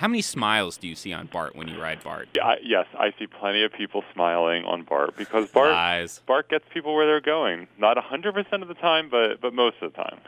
How many smiles do you see on BART when you ride BART? I, yes, I see plenty of people smiling on BART because BART Lies. BART gets people where they're going. Not 100% of the time, but but most of the time.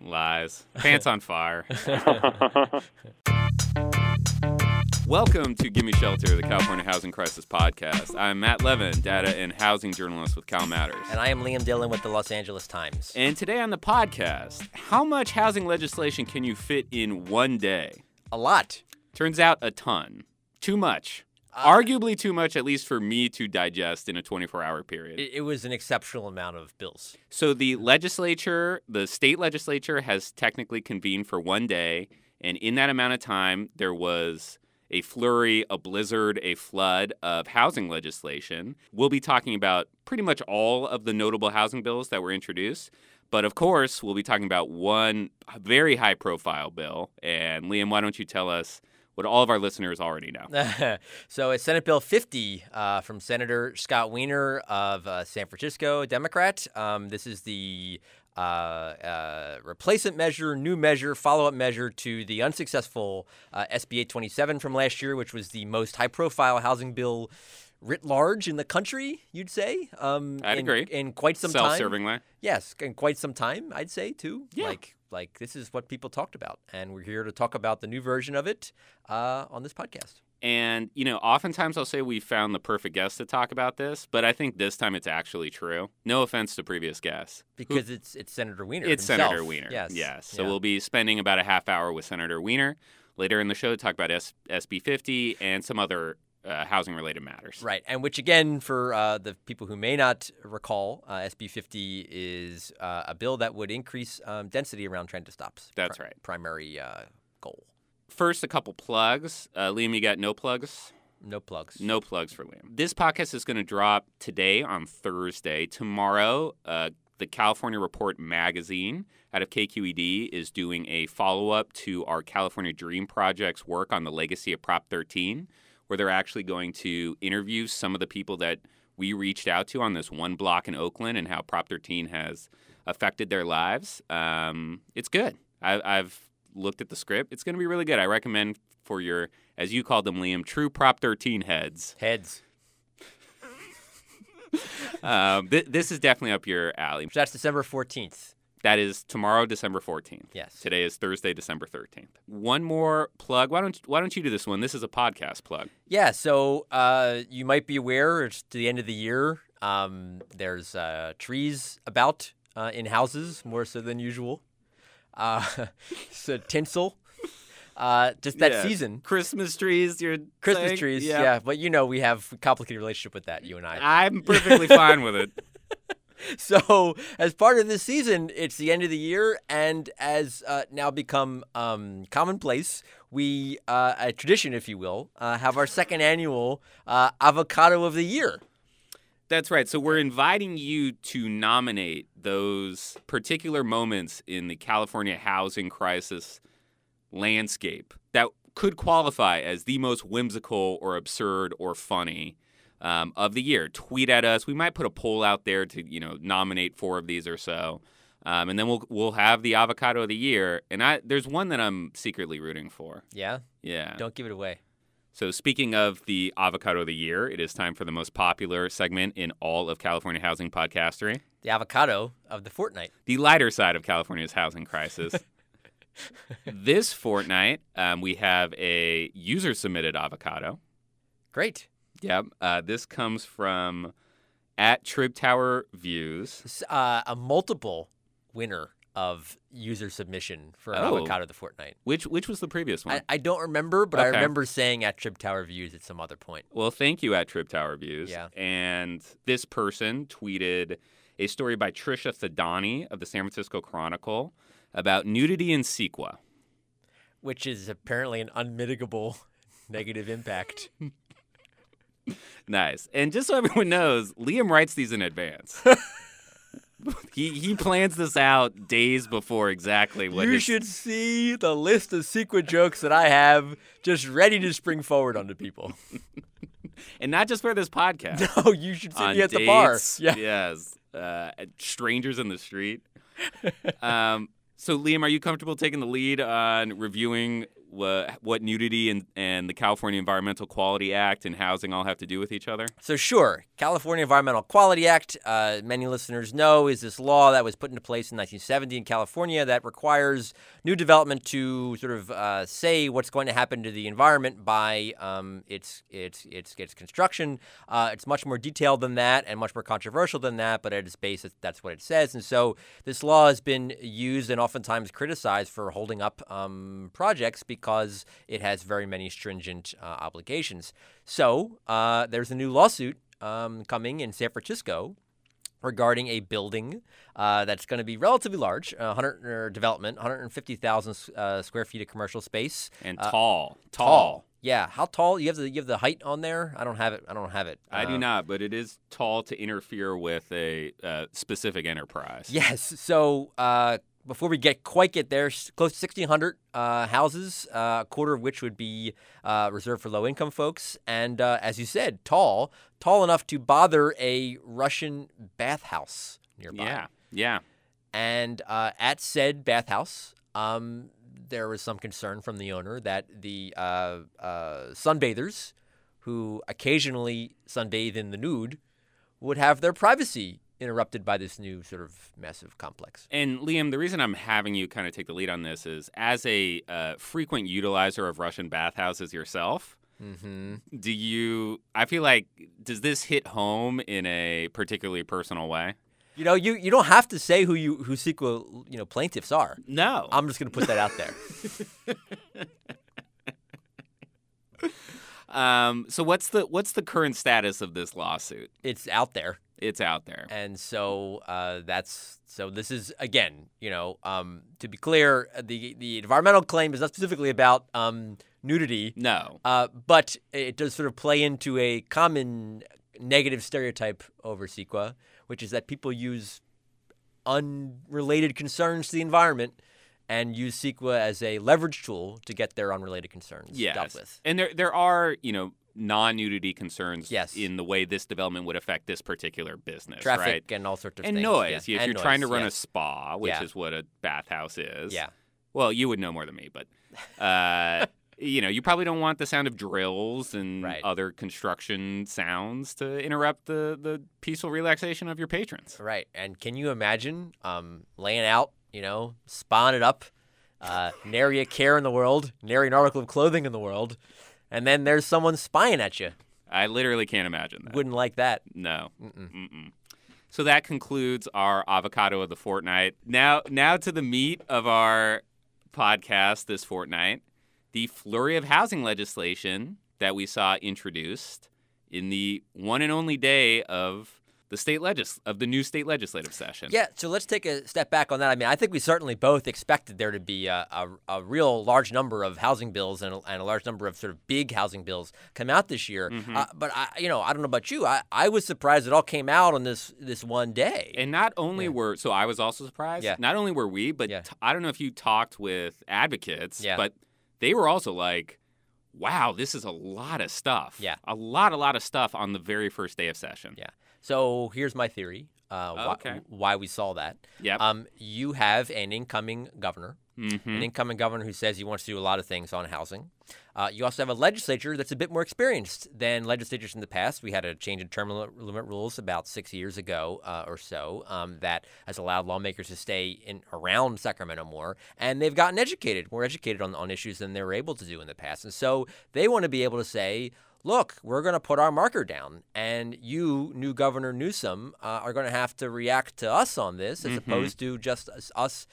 Lies. Pants on fire. Welcome to Gimme Shelter, the California Housing Crisis Podcast. I'm Matt Levin, data and housing journalist with Cal Matters. And I am Liam Dillon with the Los Angeles Times. And today on the podcast, how much housing legislation can you fit in one day? A lot. Turns out a ton. Too much. Uh, Arguably too much, at least for me to digest in a 24 hour period. It, it was an exceptional amount of bills. So the legislature, the state legislature, has technically convened for one day, and in that amount of time, there was a flurry, a blizzard, a flood of housing legislation. We'll be talking about pretty much all of the notable housing bills that were introduced. But of course, we'll be talking about one very high profile bill. And Liam, why don't you tell us what all of our listeners already know? so it's Senate Bill 50 uh, from Senator Scott Wiener of uh, San Francisco, Democrat. Um, this is the uh, uh, replacement measure, new measure, follow up measure to the unsuccessful uh, SB 827 from last year, which was the most high profile housing bill writ large in the country, you'd say. Um, I'd in, agree. In quite some time. Self-serving way. Yes, in quite some time, I'd say too. Yeah. Like, like this is what people talked about, and we're here to talk about the new version of it uh, on this podcast. And, you know, oftentimes I'll say we found the perfect guest to talk about this, but I think this time it's actually true. No offense to previous guests. Because it's it's Senator Wiener. It's himself. Senator Wiener. Yes. Yes. So Yeah. we'll be spending about a half hour with Senator Wiener later in the show to talk about S- SB 50 and some other uh, housing related matters. Right, and which again, for uh, the people who may not recall, uh, SB 50 is uh, a bill that would increase um, density around transit stops. That's right. Primary uh, goal. First, a couple plugs. Uh, Liam, you got no plugs? No plugs. No plugs for Liam. This podcast is going to drop today on Thursday. Tomorrow, uh, the California Report magazine out of KQED is doing a follow up to our California Dream Project's work on the legacy of Prop 13, where they're actually going to interview some of the people that we reached out to on this one block in Oakland and how Prop 13 has affected their lives. Um, it's good. I, I've looked at the script. It's going to be really good. I recommend for your, as you called them, Liam, true Prop 13 heads. Heads. Um, th- this is definitely up your alley. So that's December 14th. That is tomorrow, December 14th. Yes. Today is Thursday, December 13th. One more plug. Why don't Why don't you do this one? This is a podcast plug. Yeah, so uh, you might be aware it's to the end of the year. Um, there's uh, trees about uh, in houses more so than usual. Uh, so tinsel, uh, just that Yeah. season. Christmas trees. You're Christmas saying? trees, yeah. But you know we have a complicated relationship with that, you and I. I'm perfectly fine with it. So as part of this season, it's the end of the year, and as uh, now become um, commonplace, we uh, a tradition, if you will, uh, have our second annual uh, avocado of the year. That's right. So we're inviting you to nominate those particular moments in the California housing crisis landscape that could qualify as the most whimsical or absurd or funny um, of the year. Tweet at us. We might put a poll out there to you know nominate four of these or so, um, and then we'll we'll have the avocado of the year. And I there's one that I'm secretly rooting for. Yeah, Yeah. don't give it away. So, speaking of the avocado of the year, it is time for the most popular segment in all of California housing podcastery The avocado of the fortnight. the lighter side of California's housing crisis. this fortnight, um, we have a user submitted avocado. Great. Yep. Uh, this comes from at Trib Tower Views. Uh, a multiple winner of user submission for Oh. avocado of the fortnight. Which which was the previous one? I, I don't remember, but I remember saying at Trib Tower Views at some other point. Well, thank you at Trib Tower Views. Yeah. And this person tweeted a story by Trisha Thadani of the San Francisco Chronicle about nudity in CEQA. which is apparently an unmitigable negative impact. Nice. And just so everyone knows, Liam writes these in advance. he he plans this out days before exactly what you his- should see the list of secret jokes that I have just ready to spring forward onto people. and not just for this podcast. No, you should see on me at the bar. Yeah. Yes. Uh, strangers in the street. um, so Liam, are you comfortable taking the lead on reviewing what nudity and, and the California Environmental Quality Act and housing all have to do with each other? So, sure, California Environmental Quality Act, uh, many listeners know, is this law that was put into place in 1970 in California that requires new development to sort of uh, say what's going to happen to the environment by um, its, its, its, its construction. Uh, it's much more detailed than that and much more controversial than that, but at its base, that's what it says. And so, this law has been used and oftentimes criticized for holding up um, projects because it has very many stringent uh, obligations. So, uh, there's a new lawsuit um, coming in San Francisco regarding a building uh, that's going to be relatively large, uh, 100 er, development, 150,000 uh, square feet of commercial space, And Uh, tall, tall. Yeah, how tall? You have the you have the height on there. I don't have it. I don't have it. I do Uh, not, but it is tall to interfere with a uh, specific enterprise. Yes. So uh, before we get quite get there, close to 1,600 uh, houses, uh, a quarter of which would be uh, reserved for low income folks, and uh, as you said, tall, tall enough to bother a Russian bathhouse nearby. Yeah. Yeah. And uh, at said bathhouse, um, there was some concern from the owner that the uh, uh, sunbathers, who occasionally sunbathe in the nude, would have their privacy interrupted by this new sort of massive complex. And Liam, the reason I'm having you kind of take the lead on this is as a uh, frequent utilizer of Russian bathhouses yourself, Mm-hmm. do you, I feel like, does this hit home in a particularly personal way? You know, you, you don't have to say who you who CEQA you know plaintiffs are. No. I'm just going to put that out there. um, so what's the what's the current status of this lawsuit? it's out there. It's out there. and so uh, that's so this is again you know um, to be clear uh, the the environmental claim is not specifically about um, nudity No. uh, but it does sort of play into a common negative stereotype over CEQA which is that people use unrelated concerns to the environment and use CEQA as a leverage tool to get their unrelated concerns Yes. dealt with And there there are, you know, non-nudity concerns Yes. in the way this development would affect this particular business, traffic right? and all sorts of And things noise. yeah. If And you're trying to run yeah. a spa, which Yeah. is what a bathhouse is. yeah Well, you would know more than me, but uh, you know, you probably don't want the sound of drills and Right. other construction sounds to interrupt the the peaceful relaxation of your patrons. Right. And can you imagine um, laying out, you know, spawn it up, uh, nary a care in the world, nary an article of clothing in the world, and then there's someone spying at you. I literally can't imagine that. Wouldn't like that. No. Mm-mm. Mm-mm. So that concludes our avocado of the fortnight. Now, now to the meat of our podcast this fortnight: the flurry of housing legislation that we saw introduced in the one and only day of the state legis of the new state legislative session. Yeah, so let's take a step back on that. I mean, I think we certainly both expected there to be a, a, a real large number of housing bills and a, and a large number of sort of big housing bills come out this year. Mhm. Uh, but I, you know, I don't know about you. I, I was surprised it all came out on this this one day. And not only Yeah. were so I was also surprised. Yeah. Not only were we, but Yeah. t- I don't know if you talked with advocates, Yeah. but they were also like, "Wow, this is a lot of stuff. Yeah. a lot, a lot of stuff on the very first day of session." Yeah. So here's my theory. Uh, why, Okay. why we saw that. Yep. Um, you have an incoming governor, Mhm. an incoming governor who says he wants to do a lot of things on housing. Uh, you also have a legislature that's a bit more experienced than legislatures in the past. We had a change in term limit limit rules about six years ago uh, or so um, that has allowed lawmakers to stay in around Sacramento more, and they've gotten educated, more educated on, on issues than they were able to do in the past. And so they want to be able to say, look, we're going to put our marker down, and you, new Governor Newsom, uh, are going to have to react to us on this as Mhm. opposed to just us,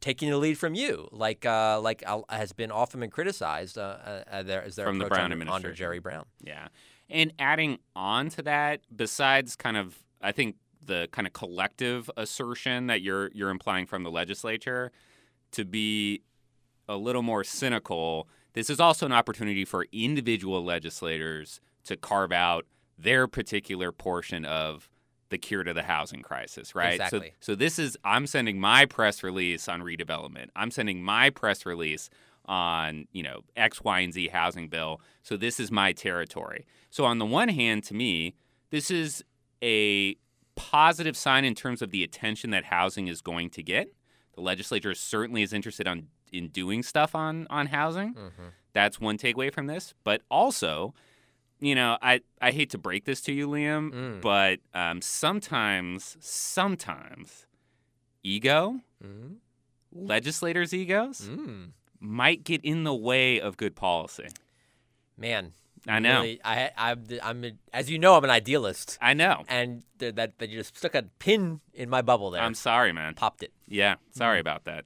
taking the lead from you, like uh, like uh, has been often been criticized uh, uh, uh, there, as their From the approach Brown under, under. Jerry Brown. Yeah. And adding on to that, besides kind of I think the kind of collective assertion that you're you're implying from the legislature to be a little more cynical, this is also an opportunity for individual legislators to carve out their particular portion of the cure to the housing crisis, right? Exactly. So so this is I'm sending my press release on redevelopment. I'm sending my press release on, you know, X, Y, and Z housing bill. So this is my territory. So on the one hand, to me, this is a positive sign in terms of the attention that housing is going to get. The legislature certainly is interested on in doing stuff on on housing. Mhm. That's one takeaway from this. But also, you know, I I hate to break this to you, Liam, Mm. but um, sometimes sometimes ego, Mm. legislators' egos, Mm. might get in the way of good policy. Man, I know. really, I, I, I'm, a, as you know, I'm an idealist, I know. and th- that that you just stuck a pin in my bubble there. I'm sorry, man. popped it. Yeah, sorry Mm-hmm. about that.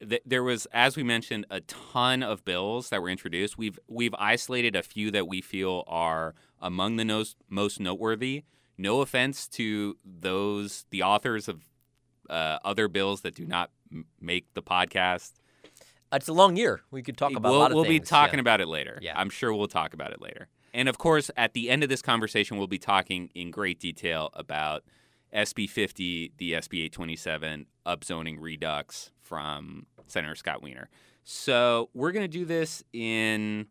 Th- There was, as we mentioned, a ton of bills that were introduced. We've we've isolated a few that we feel are among the nos- most noteworthy. No offense to those the authors of uh, other bills that do not m- make the podcast. It's a long year. We could talk about we'll a lot of we'll be talking yeah. about it later. Yeah. I'm sure we'll talk about it later. And of course, at the end of this conversation, we'll be talking in great detail about SB 50, the SB 827 upzoning redux from Senator Scott Wiener. So we're going to do this in,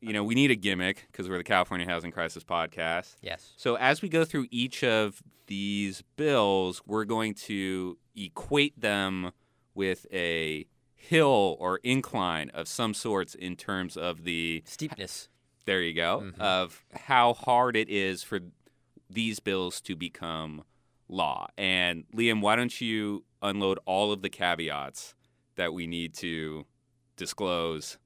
you know, we need a gimmick because we're the California Housing Crisis podcast. Yes. So as we go through each of these bills, we're going to equate them with a hill or incline of some sorts in terms of the Steepness. there you go Mhm. of how hard it is for these bills to become law. And Liam, why don't you unload all of the caveats that we need to disclose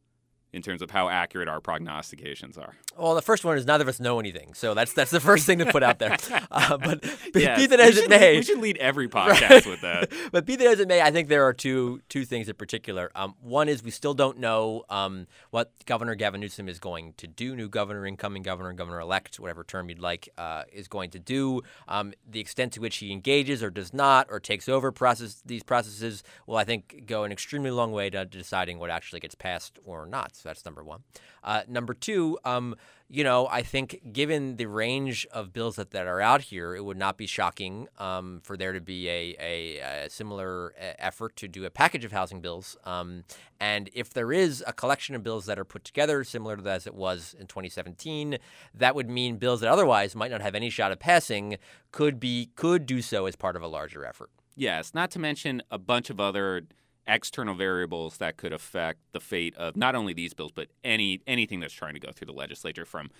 in terms of how accurate our prognostications are? Well, the first one is neither of us know anything, so that's that's the first thing to put out there. Uh, but be, Yes, be that as it may, we should lead every podcast Right. with that. but be that as it may, I think there are two two things in particular. Um, one is we still don't know um, what Governor Gavin Newsom is going to do. New governor, incoming governor, governor elect, whatever term you'd like, uh, is going to do. Um, the extent to which he engages or does not or takes over process these processes will, I think, go an extremely long way to deciding what actually gets passed or not. So that's number one. Uh, number two, um, you know, I think given the range of bills that, that are out here, it would not be shocking um, for there to be a, a, a similar effort to do a package of housing bills. Um, and if there is a collection of bills that are put together, similar to as it was in 2017, that would mean bills that otherwise might not have any shot of passing could be could do so as part of a larger effort. Yes, not to mention a bunch of other external variables that could affect the fate of not only these bills but any anything that's trying to go through the legislature from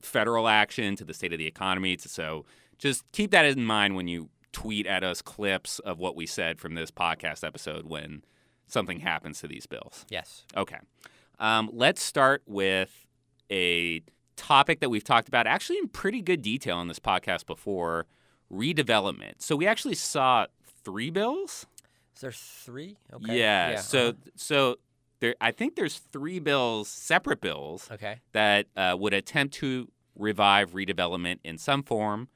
federal action to the state of the economy to, so just keep that in mind when you tweet at us clips of what we said from this podcast episode when something happens to these bills. Yes. Okay. Um, let's start with a topic that we've talked about actually in pretty good detail on this podcast before redevelopment. So we actually saw three bills. Is there three? Okay. Yeah. So uh-huh. so there, I think there's three bills, separate bills, Okay. that uh, would attempt to revive redevelopment in some form.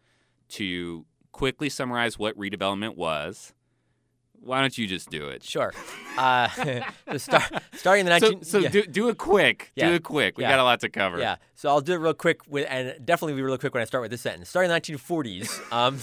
To quickly summarize what redevelopment was, why don't you just do it? Sure. Uh, so start, starting in the 19... So, so yeah. do, do it quick. Yeah. Do it quick. We Yeah. got a lot to cover. Yeah, so I'll do it real quick, with, and definitely be real quick when I start with this sentence. Starting in the 1940s, um,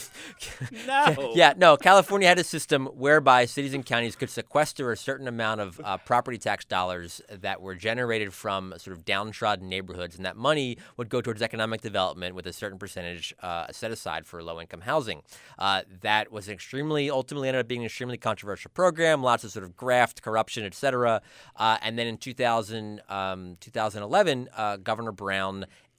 No. yeah, no, California had a system whereby cities and counties could sequester a certain amount of uh, property tax dollars that were generated from sort of downtrodden neighborhoods, and that money would go towards economic development with a certain percentage uh, set aside for low-income housing. Uh, that was an extremely, ultimately ended up being an extremely controversial program, lots of sort of graft, corruption, et cetera. Uh, and then in 2000, um, 2011, uh, Governor Brown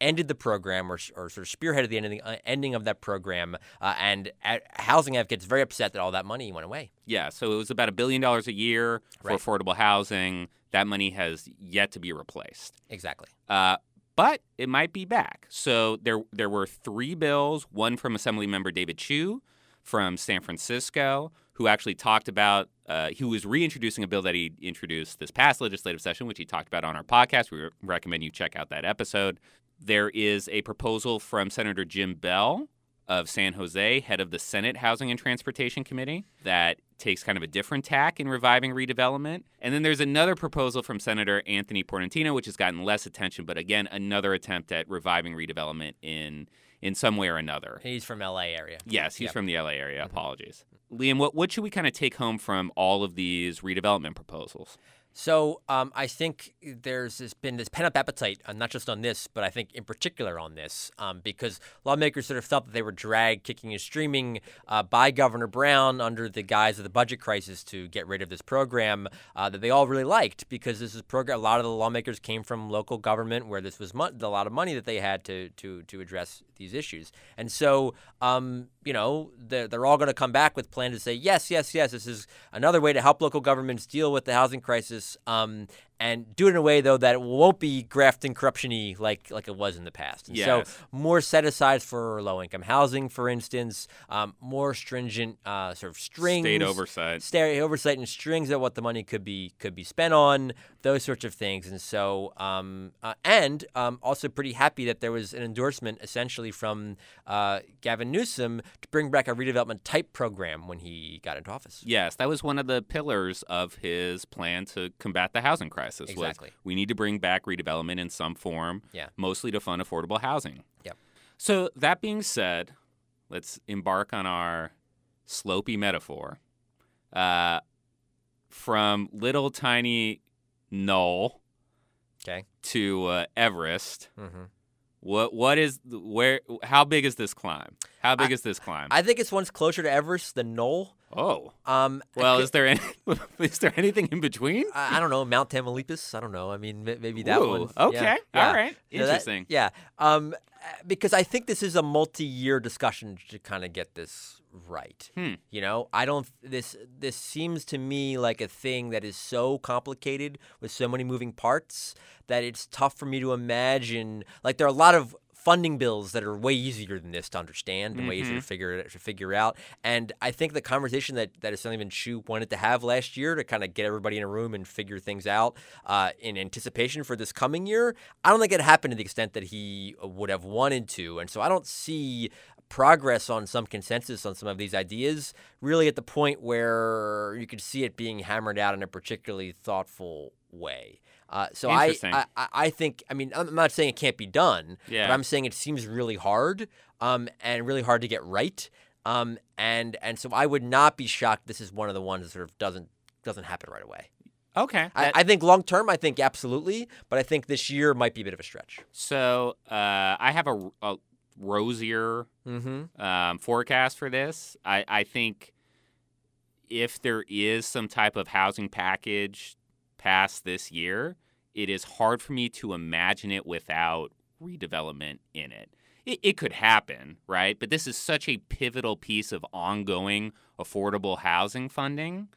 ended the program or, or sort of spearheaded the ending, uh, ending of that program. Uh, and uh, housing advocates very upset that all that money went away. Yeah, so it was about a billion dollars a year for Right. affordable housing. That money has yet to be replaced. Exactly. Uh, but it might be back. So there there were three bills, one from Assemblymember David Chiu from San Francisco, who actually talked about uh, he was reintroducing a bill that he introduced this past legislative session, which he talked about on our podcast. We re- recommend you check out that episode. There is a proposal from Senator Jim Beall of San Jose, head of the Senate Housing and Transportation Committee, that takes kind of a different tack in reviving redevelopment. And then there's another proposal from Senator Anthony Portantino, which has gotten less attention, but again, another attempt at reviving redevelopment in in some way or another. He's from LA area. Yes, he's Yep. from the LA area. Mm-hmm. Apologies. Liam, what, what should we kind of take home from all of these redevelopment proposals? So um, I think there's this, been this pent up appetite, uh, not just on this, but I think in particular on this, um, because lawmakers sort of felt that they were dragged kicking and streaming uh, by Governor Brown under the guise of the budget crisis to get rid of this program uh, that they all really liked, because this is program. A lot of the lawmakers came from local government where this was mo- a lot of money that they had to to to address these issues, and so um, you know they're, they're all going to come back with plans to say yes, yes, yes. This is another way to help local governments deal with the housing crisis um, and do it in a way though that it won't be graft and corruptiony like like it was in the past. And Yes. So more set aside for low income housing, for instance, um, more stringent uh, sort of strings, State oversight. state oversight and strings at what the money could be could be spent on, those sorts of things. And so, um, uh, and um, also pretty happy that there was an endorsement essentially from uh, Gavin Newsom to bring back a redevelopment type program when he got into office. Yes, that was one of the pillars of his plan to combat the housing crisis. Was Exactly. we need to bring back redevelopment in some form, Yeah. mostly to fund affordable housing. Yep. So that being said, let's embark on our slopey metaphor. Uh, from little tiny Knoll Okay. to uh, Everest, Mm-hmm. what what is where? How big is this climb? How big is this climb? I think it's one's closer to Everest than Knoll. Oh, Um, well, is there any, is there anything in between? I, I don't know Mount Tamalpais. I don't know. I mean, ma- maybe that Ooh, one. Okay. Yeah, All yeah. right. So that- Interesting. yeah. Um, because I think this is a multi-year discussion to kind of get this right. Hmm. You know, I don't. This this seems to me like a thing that is so complicated with so many moving parts that it's tough for me to imagine. Like there are a lot of funding bills that are way easier than this to understand and way easier Mm-hmm. to figure it to figure out. And I think the conversation that that Assembly Even Chiu wanted to have last year to kind of get everybody in a room and figure things out uh, in anticipation for this coming year, I don't think it happened to the extent that he would have wanted to. And so I don't see progress on some consensus on some of these ideas really at the point where you could see it being hammered out in a particularly thoughtful way. Uh, so I, I, I think I mean I'm not saying it can't be done, Yeah. but I'm saying it seems really hard um, and really hard to get right. Um, and and so I would not be shocked. This is one of the ones that sort of doesn't doesn't happen right away. Okay. I, That- I think long term, I think absolutely, but I think this year might be a bit of a stretch. so uh, I have a, a rosier Mm-hmm. um, forecast for this. I, I think if there is some type of housing package passed this year, it is hard for me to imagine it without redevelopment in it. It, it could happen, right? But this is such a pivotal piece of ongoing affordable housing funding.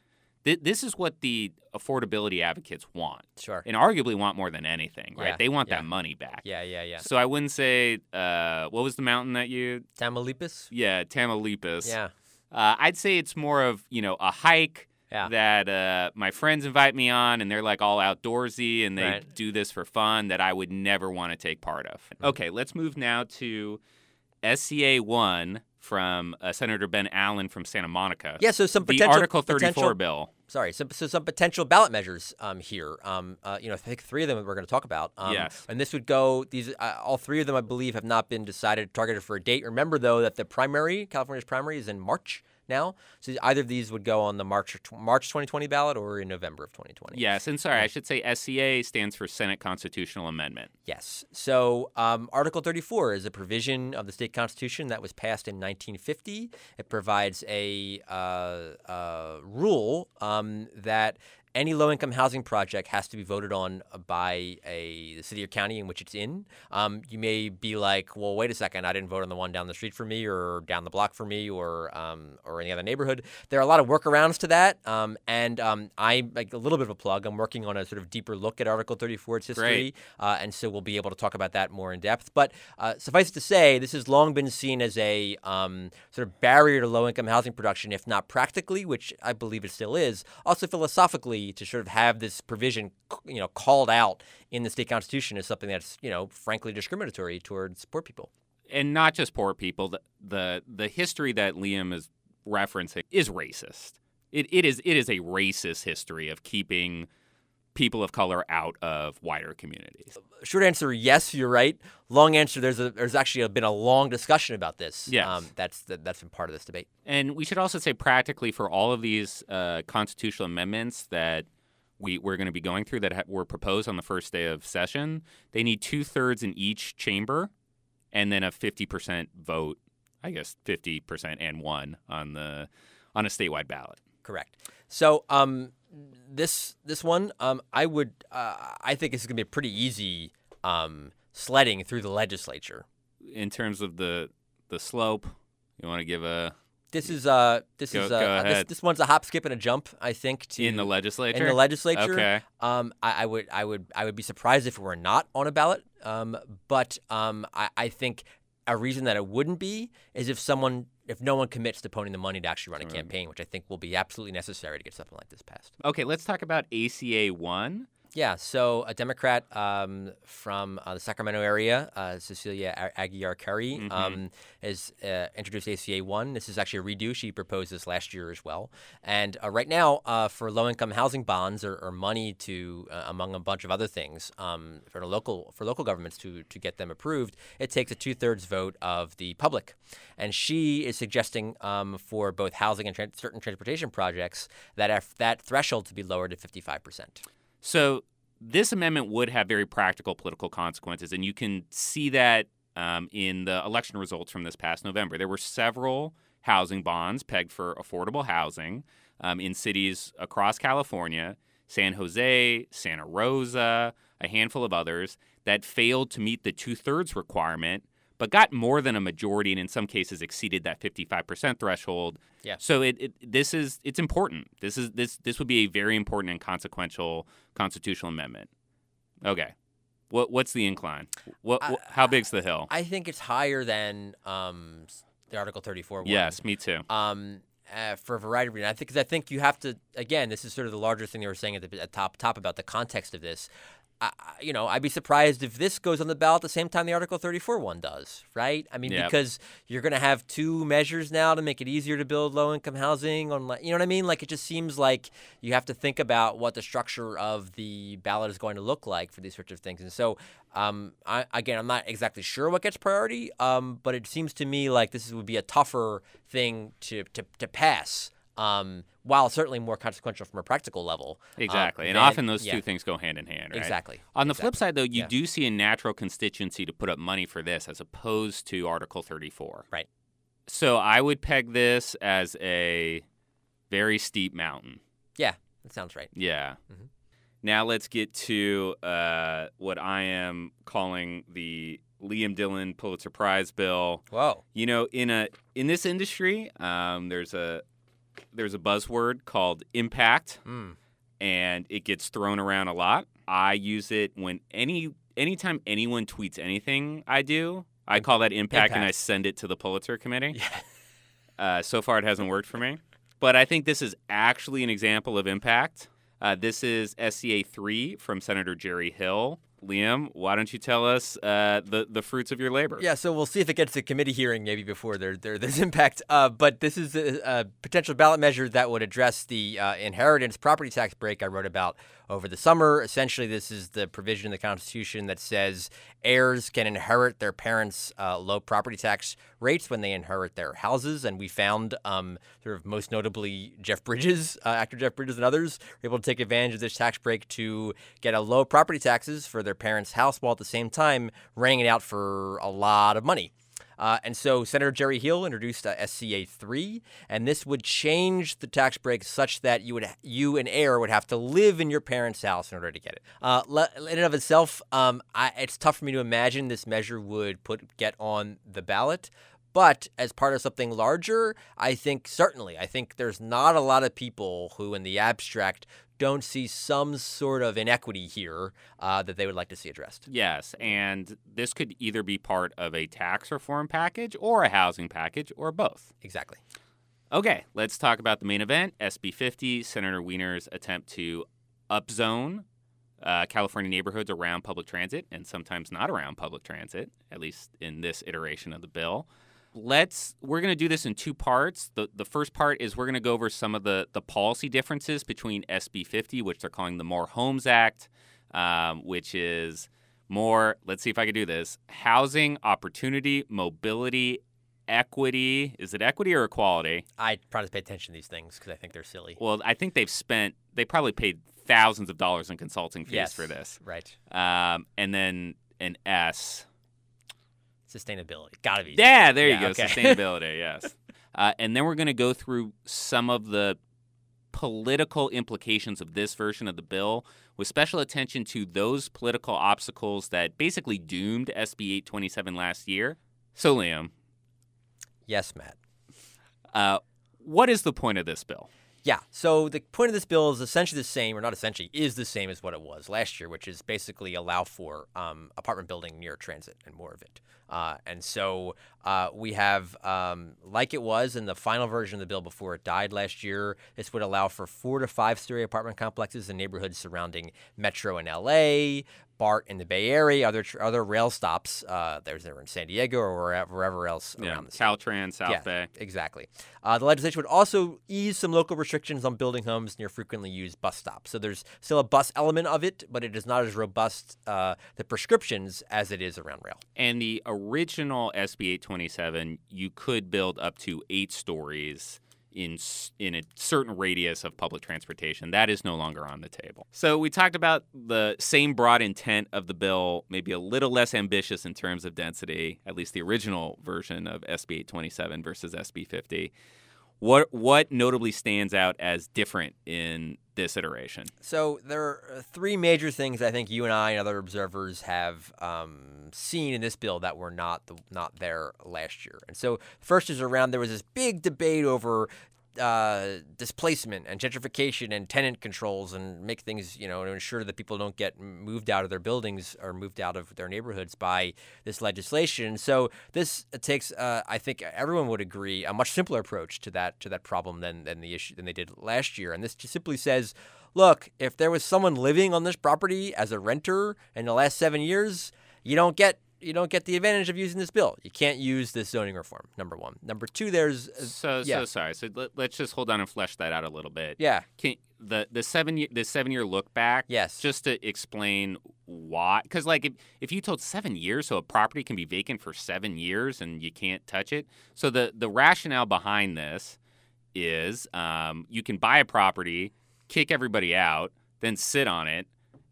Th- this is what the affordability advocates want, Sure. and arguably want more than anything, right? Yeah, They want yeah. that money back. Yeah, yeah, yeah. So I wouldn't say uh, what was the mountain that you Tamalpais. yeah, Tamalpais. Yeah. Uh, I'd say it's more of you know a hike Yeah. that uh, my friends invite me on, and they're like all outdoorsy, and they Right. do this for fun that I would never want to take part of. Okay, let's move now to SCA one from uh, Senator Ben Allen from Santa Monica. Yeah. So some the potential Article thirty four potential- bill. Sorry. So, so some potential ballot measures um, here. Um, uh, you know, I think three of them we're going to talk about. Um, Yes. And this would go. These uh, all three of them, I believe, have not been decided targeted for a date. Remember though that the primary, California's primary, is in March now. So either of these would go on the March March 2020 ballot or in November of 2020. Yes, and sorry, I should say SCA stands for Senate Constitutional Amendment. Yes. So, um, Article 34 is a provision of the state constitution that was passed in 1950. It provides a uh, uh, rule um, that any low-income housing project has to be voted on by a the city or county in which it's in. Um, you may be like, well, wait a second, I didn't vote on the one down the street for me, or down the block for me, or um, or any other neighborhood. There are a lot of workarounds to that, um, and um, I like a little bit of a plug. I'm working on a sort of deeper look at Article 34, its history, uh, and so we'll be able to talk about that more in depth. But uh, suffice it to say, this has long been seen as a um, sort of barrier to low-income housing production, if not practically, which I believe it still is. Also philosophically, to sort of have this provision, you know, called out in the state constitution is something that's you know frankly discriminatory towards poor people. and not just poor people. The the, the history that Liam is referencing is racist. It, it is it is a racist history of keeping people of color out of wider communities. Short answer, yes, you're right. Long answer, there's a there's actually a, been a long discussion about this. Yes. um, that's that, that's been part of this debate. And we should also say practically for all of these uh, constitutional amendments that we, we're going to be going through that ha- were proposed on the first day of session, they need two thirds in each chamber and then a 50% vote, I guess 50% and one on the on a statewide ballot. Correct. So um, this this one, um, I would uh, I think this is going to be a pretty easy um, sledding through the legislature. In terms of the the slope, you want to give a This is uh this Go- is go uh, this, this one's a hop, skip, and a jump. I think to in the legislature. in the legislature. Okay. Um, I, I would, I would, I would be surprised if it were not on a ballot. Um, but um, I, I think a reason that it wouldn't be is if someone, if no one commits to putting the money to actually run a campaign, which I think will be absolutely necessary to get something like this passed. Okay, let's talk about ACA one. Yeah. So a Democrat um, from uh, the Sacramento area, uh, Cecilia A- Aguiar Curry, um, has uh, introduced ACA one. This is actually a redo. She proposed this last year as well. And uh, right now, uh, for low-income housing bonds or, or money to, uh, among a bunch of other things, um, for local for local governments to to get them approved, it takes a two-thirds vote of the public. And she is suggesting um, for both housing and tran certain transportation projects that that threshold to be lowered to 55 percent. So this amendment would have very practical political consequences, and you can see that um, in the election results from this past November. There were several housing bonds pegged for affordable housing um, in cities across California, San Jose, Santa Rosa, a handful of others that failed to meet the two thirds requirement. But got more than a majority, and in some cases exceeded that 55% threshold. Yeah. So it, it this is it's important. This is this this would be a very important and consequential constitutional amendment. Okay. What what's the incline? What, I- what how big's the hill? I think it's higher than um, the Article 34 one. yes, me too. Um, uh, for a variety of reasons. I think because I think you have to again. This is sort of the larger thing they were saying at the at top top about the context of this. I, you know, I'd be surprised if this goes on the ballot at the same time the Article 34 one does, right? I mean, Yep. because you're going to have two measures now to make it easier to build low income housing. On, like- you know what I mean? Like, it just seems like you have to think about what the structure of the ballot is going to look like for these sorts of things. And so, um, I, again, I'm not exactly sure what gets priority, um, but it seems to me like this would be a tougher thing to, to, to pass. Um, while certainly more consequential from a practical level. um, Exactly. and than- often those yeah, two things go hand in hand, right? Exactly. On the flip side though, you Yeah. do see a natural constituency to put up money for this as opposed to Article 34. Right. So I would peg this as a very steep mountain. Yeah, that sounds right. Yeah. Mhm. Now let's get to uh, what I am calling the Liam Dillon Pulitzer Prize bill. Whoa. You know, in a in this industry, um, there's a there's a buzzword called impact, Mm. and it gets thrown around a lot. I use it when any anytime anyone tweets anything I do, I call that impact, and I send it to the Pulitzer Committee. Yeah. Uh, so far, it hasn't worked for me. But I think this is actually an example of impact. Uh, this is SCA 3 from Senator Jerry Hill. Liam, why don't you tell us uh, the, the fruits of your labor? Yeah, so we'll see if it gets to committee hearing maybe before there, there there's impact. Uh, but this is a, a potential ballot measure that would address the uh, inheritance property tax break I wrote about over the summer. Essentially, this is the provision in the Constitution that says heirs can inherit their parents' uh, low property tax rates when they inherit their houses. And we found, um, sort of most notably, Jeff Bridges, uh, actor Jeff Bridges, and others were able to take advantage of this tax break to get a low property taxes for their parents' house while at the same time renting it out for a lot of money. Uh, and so Senator Jerry Hill introduced uh, SCA 3, and this would change the tax break such that you would you and heir would have to live in your parents' house in order to get it. Uh, in and of itself, um, I, it's tough for me to imagine this measure would put get on the ballot. But as part of something larger, I think certainly, I think there's not a lot of people who, in the abstract, don't see some sort of inequity here uh, that they would like to see addressed. Yes, and this could either be part of a tax reform package or a housing package or both. Exactly. Okay, let's talk about the main event SB 50, Senator Wiener's attempt to upzone uh, California neighborhoods around public transit and sometimes not around public transit, at least in this iteration of the bill. Let's we're going to do this in two parts. The the first part is we're going to go over some of the the policy differences between SB 50, which they're calling the More Homes Act, um, which is more, let's see if I can do this, housing opportunity, mobility, equity. Is it equity or equality? I to pay attention to these things because I think they're silly. Well, I think they've spent, they probably paid thousands of dollars in consulting fees yes. for this. Right. Um, and then an S. Sustainability. Gotta be. Yeah, there Yeah, you go. okay. Sustainability, yes. Uh, and then we're going to go through some of the political implications of this version of the bill with special attention to those political obstacles that basically doomed SB 827 last year. So, Liam, Yes, Matt. uh, what is the point of this bill? Yeah. So the point of this bill is essentially the same, or not essentially, is the same as what it was last year, which is basically allow for um, apartment building near transit and more of it. Uh, and so uh, we have, um, like it was in the final version of the bill before it died last year, this would allow for four to five story apartment complexes in neighborhoods surrounding Metro in LA, BART in the Bay Area, other tr- other rail stops. Uh, there's there in San Diego or wherever, wherever else Yeah, around the state. Caltrain, South yeah, Bay. Exactly. Uh, the legislation would also ease some local restrictions on building homes near frequently used bus stops. So there's still a bus element of it, but it is not as robust, uh, the prescriptions, as it is around rail. And the original SB 827, you could build up to eight stories in in a certain radius of public transportation. That is no longer on the table. So we talked about the same broad intent of the bill, maybe a little less ambitious in terms of density, at least the original version of SB 827 versus SB 50. What what notably stands out as different in this iteration? So there are three major things I think you and I and other observers have um, seen in this bill that were not the, not there last year. And so first is around there was this big debate over uh, displacement and gentrification and tenant controls and make things you know to ensure that people don't get moved out of their buildings or moved out of their neighborhoods by this legislation. So this takes, uh, I think everyone would agree, a much simpler approach to that to that problem than than the issue than they did last year. And this just simply says look, if there was someone living on this property as a renter in the last seven years, you don't get you don't get the advantage of using this bill. You can't use this zoning reform. Number one. Number two, there's uh, So yeah. so sorry. So let, let's just hold on and flesh that out a little bit. yeah, Can the the seven year the seven year look back? Yes. Just to explain why, because like if if you told seven years, so a property can be vacant for seven years and you can't touch it. So the the rationale behind this is um, you can buy a property, kick everybody out, then sit on it.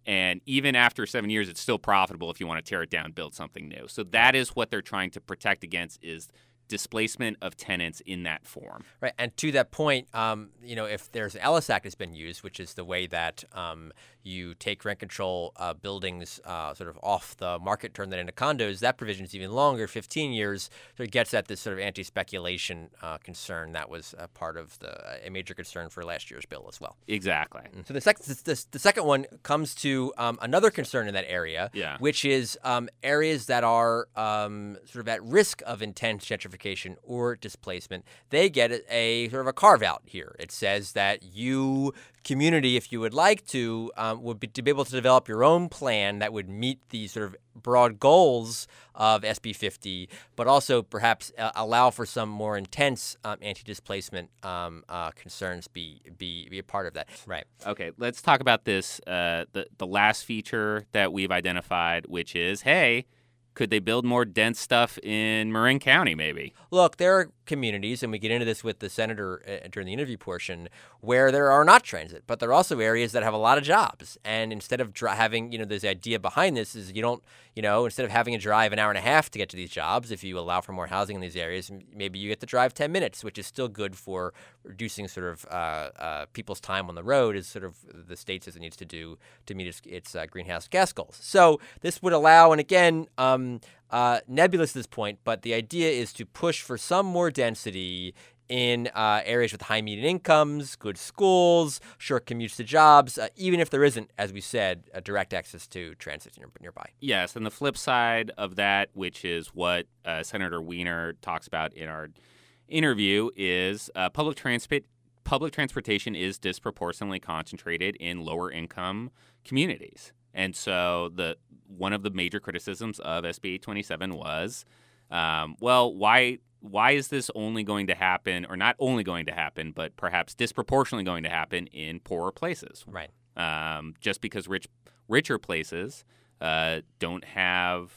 And even after seven years, it's still profitable if you want to tear it down, build something new. So that is what they're trying to protect against is displacement of tenants in that form. Right, and to that point, um, you know, if there's Ellis Act has been used, which is the way that um, you take rent control uh, buildings uh, sort of off the market, turn that into condos, that provision is even longer, 15 years. So it gets at this sort of anti-speculation uh, concern that was a part of the a major concern for last year's bill as well. Exactly. So the second the, the second one comes to um, another concern in that area, Yeah. which is um, areas that are um, sort of at risk of intense gentrification or displacement. They get a, a sort of a carve out here. It says that you community, if you would like to, um, would be to be able to develop your own plan that would meet the sort of broad goals of SB 50, but also perhaps uh, allow for some more intense um, anti-displacement um, uh, concerns be be be a part of that. Right. Okay, let's talk about this. Uh, the the last feature that we've identified, which is, hey, could they build more dense stuff in Marin County? Maybe. Look, there are communities, and we get into this with the senator uh, during the interview portion, where there are not transit, but there are also areas that have a lot of jobs. And instead of dri- having, you know, this idea behind this is you don't, you know, instead of having to drive an hour and a half to get to these jobs, if you allow for more housing in these areas, maybe you get to drive 10 minutes, which is still good for reducing sort of uh, uh, people's time on the road, is sort of the state says it needs to do to meet its, its uh, greenhouse gas goals. So this would allow, and again, um, uh, nebulous at this point, but the idea is to push for some more density in uh, areas with high median incomes, good schools, short commutes to jobs, uh, even if there isn't, as we said, a direct access to transit near- nearby. Yes, and the flip side of that, which is what uh, Senator Wiener talks about in our interview, is uh, public transport. Public transportation is disproportionately concentrated in lower income communities, and so the one of the major criticisms of SB 27 was, um, well, why why is this only going to happen, or not only going to happen, but perhaps disproportionately going to happen in poorer places? Right. um, just because rich richer places uh, don't have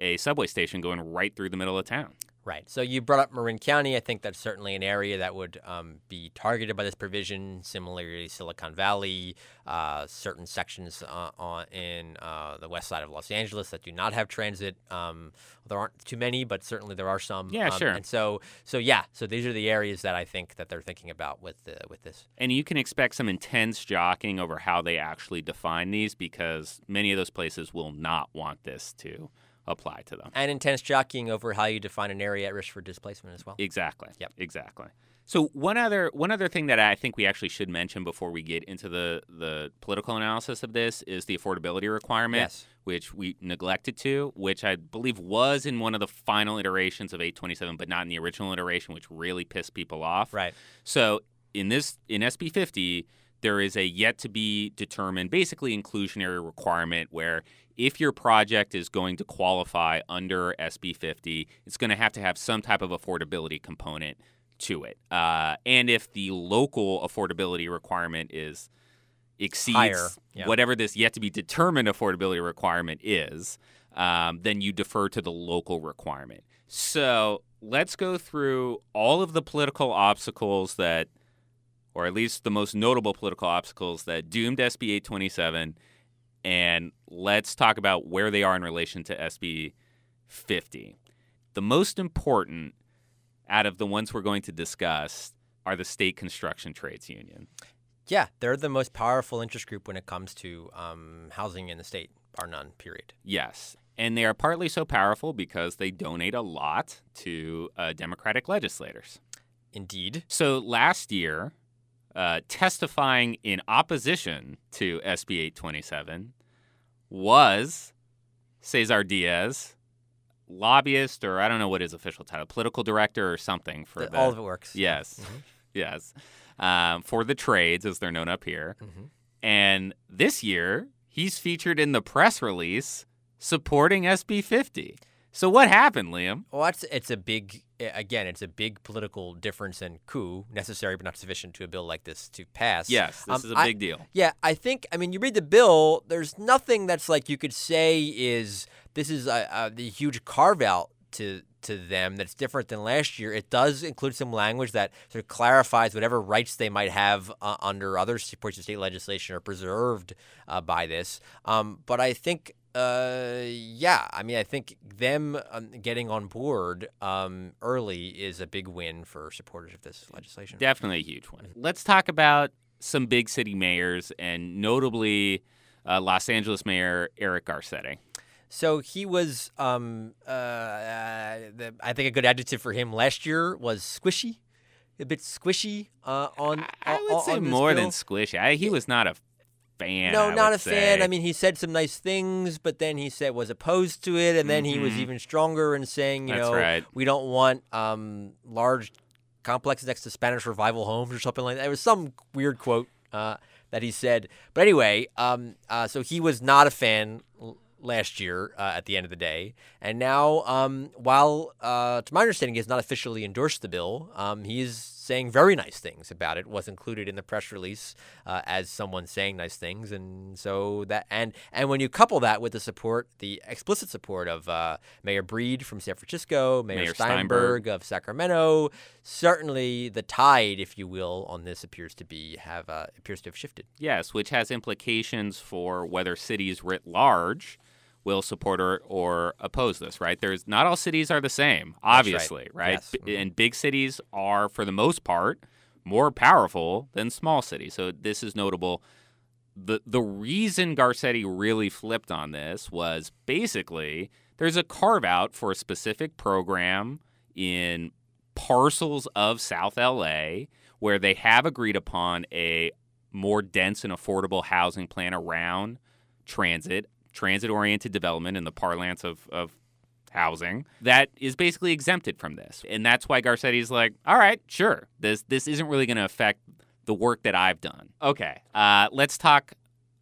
a subway station going right through the middle of town. Right. So you brought up Marin County. I think that's certainly an area that would um, be targeted by this provision. Similarly, Silicon Valley, uh, certain sections uh, on, in uh, the west side of Los Angeles that do not have transit. Um, there aren't too many, but certainly there are some. Yeah, um, sure. And so, so yeah. So these are the areas that I think that they're thinking about with the, with this. And you can expect some intense jockeying over how they actually define these because many of those places will not want this to apply to them. And intense jockeying over how you define an area at risk for displacement as well. Exactly. Yep. Exactly. So one other one other thing that I think we actually should mention before we get into the the political analysis of this is the affordability requirement, Yes. which we neglected to, which I believe was in one of the final iterations of 827, but not in the original iteration, which really pissed people off. Right. So in this in SB 50, there is a yet to be determined, basically inclusionary requirement where if your project is going to qualify under SB 50, it's going to have to have some type of affordability component to it. Uh, and if the local affordability requirement is exceeds yeah. whatever this yet to be determined affordability requirement is, um, then you defer to the local requirement. So let's go through all of the political obstacles that, or at least the most notable political obstacles that doomed SB 827, and let's talk about where they are in relation to SB 50. The most important out of the ones we're going to discuss are the state construction trades union. Yeah, they're the most powerful interest group when it comes to um, housing in the state, bar none. Period. Yes. And they are partly so powerful because they donate a lot to uh, Democratic legislators. Indeed. So last year, uh, testifying in opposition to SB 827 was Cesar Diaz, lobbyist, or I don't know what his official title, political director or something for The- the, all of it works. Yes, Mhm. yes, um, for the trades as they're known up here. Mhm. And this year, he's featured in the press release supporting SB 50. So what happened, Liam? Well, it's, it's a big, again, it's a big political difference and coup, necessary but not sufficient to a bill like this to pass. Yes, this Um, is a big deal. Yeah, I think, I mean, you read the bill, there's nothing that's like you could say is this is a, a, the huge carve out to to them that's different than last year. It does include some language that sort of clarifies whatever rights they might have uh, under other supports of state legislation are preserved uh, by this. Um, but I think, uh, yeah, I mean, I think them um, getting on board um, early is a big win for supporters of this legislation. Definitely a huge one. Let's talk about some big city mayors and notably uh, Los Angeles Mayor Eric Garcetti. So he was, um, uh, uh, the, I think a good adjective for him last year was squishy, a bit squishy uh, on. I on- would say on this more bill. than squishy. I, he was not a fan. No, I not a fan. I mean, he said some nice things, but then he said was opposed to it, and then he was Mhm. even stronger in saying, you That's know, right. we don't want um, large complexes next to Spanish revival homes or something like that. It was some weird quote uh, that he said. But anyway, um, uh, so he was not a fan l- last year uh, at the end of the day, and now, um, while uh, to my understanding, he has not officially endorsed the bill, um, he is saying very nice things about it. Was included in the press release uh, as someone saying nice things, and so that and and when you couple that with the support, the explicit support of uh, Mayor Breed from San Francisco, Mayor, Mayor Steinberg, Steinberg. of Sacramento, certainly the tide, if you will, on this appears to be have uh, appears to have shifted. Yes, which has implications for whether cities writ large will support or, or oppose this, right? There's not all cities are the same, obviously, right? Yes. B- Mhm. And big cities are for the most part more powerful than small cities. So this is notable. The the reason Garcetti really flipped on this was basically there's a carve out for a specific program in parcels of South LA where they have agreed upon a more dense and affordable housing plan around transit, transit oriented development in the parlance of, of housing that is basically exempted from this. And that's why Garcetti's like, all right, sure, this this isn't really going to affect the work that I've done. Okay, uh, let's talk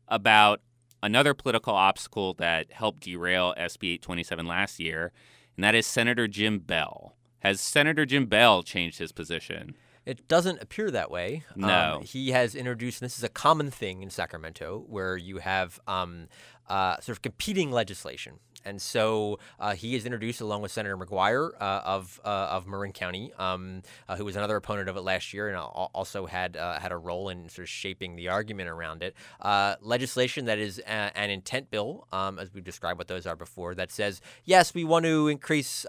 about another political obstacle that helped derail SB 827 last year, and that is Senator Jim Beall. Has Senator Jim Beall changed his position? It doesn't appear that way. Um, No. he has introduced, and this is a common thing in Sacramento, where you have um, uh, sort of competing legislation. and so uh, he is introduced along with Senator McGuire uh, of uh, of Marin County, um, uh, who was another opponent of it last year, and also had uh, had a role in sort of shaping the argument around it. legislation that is a, an intent bill, um, as we've described what those are before, that says yes, we want to increase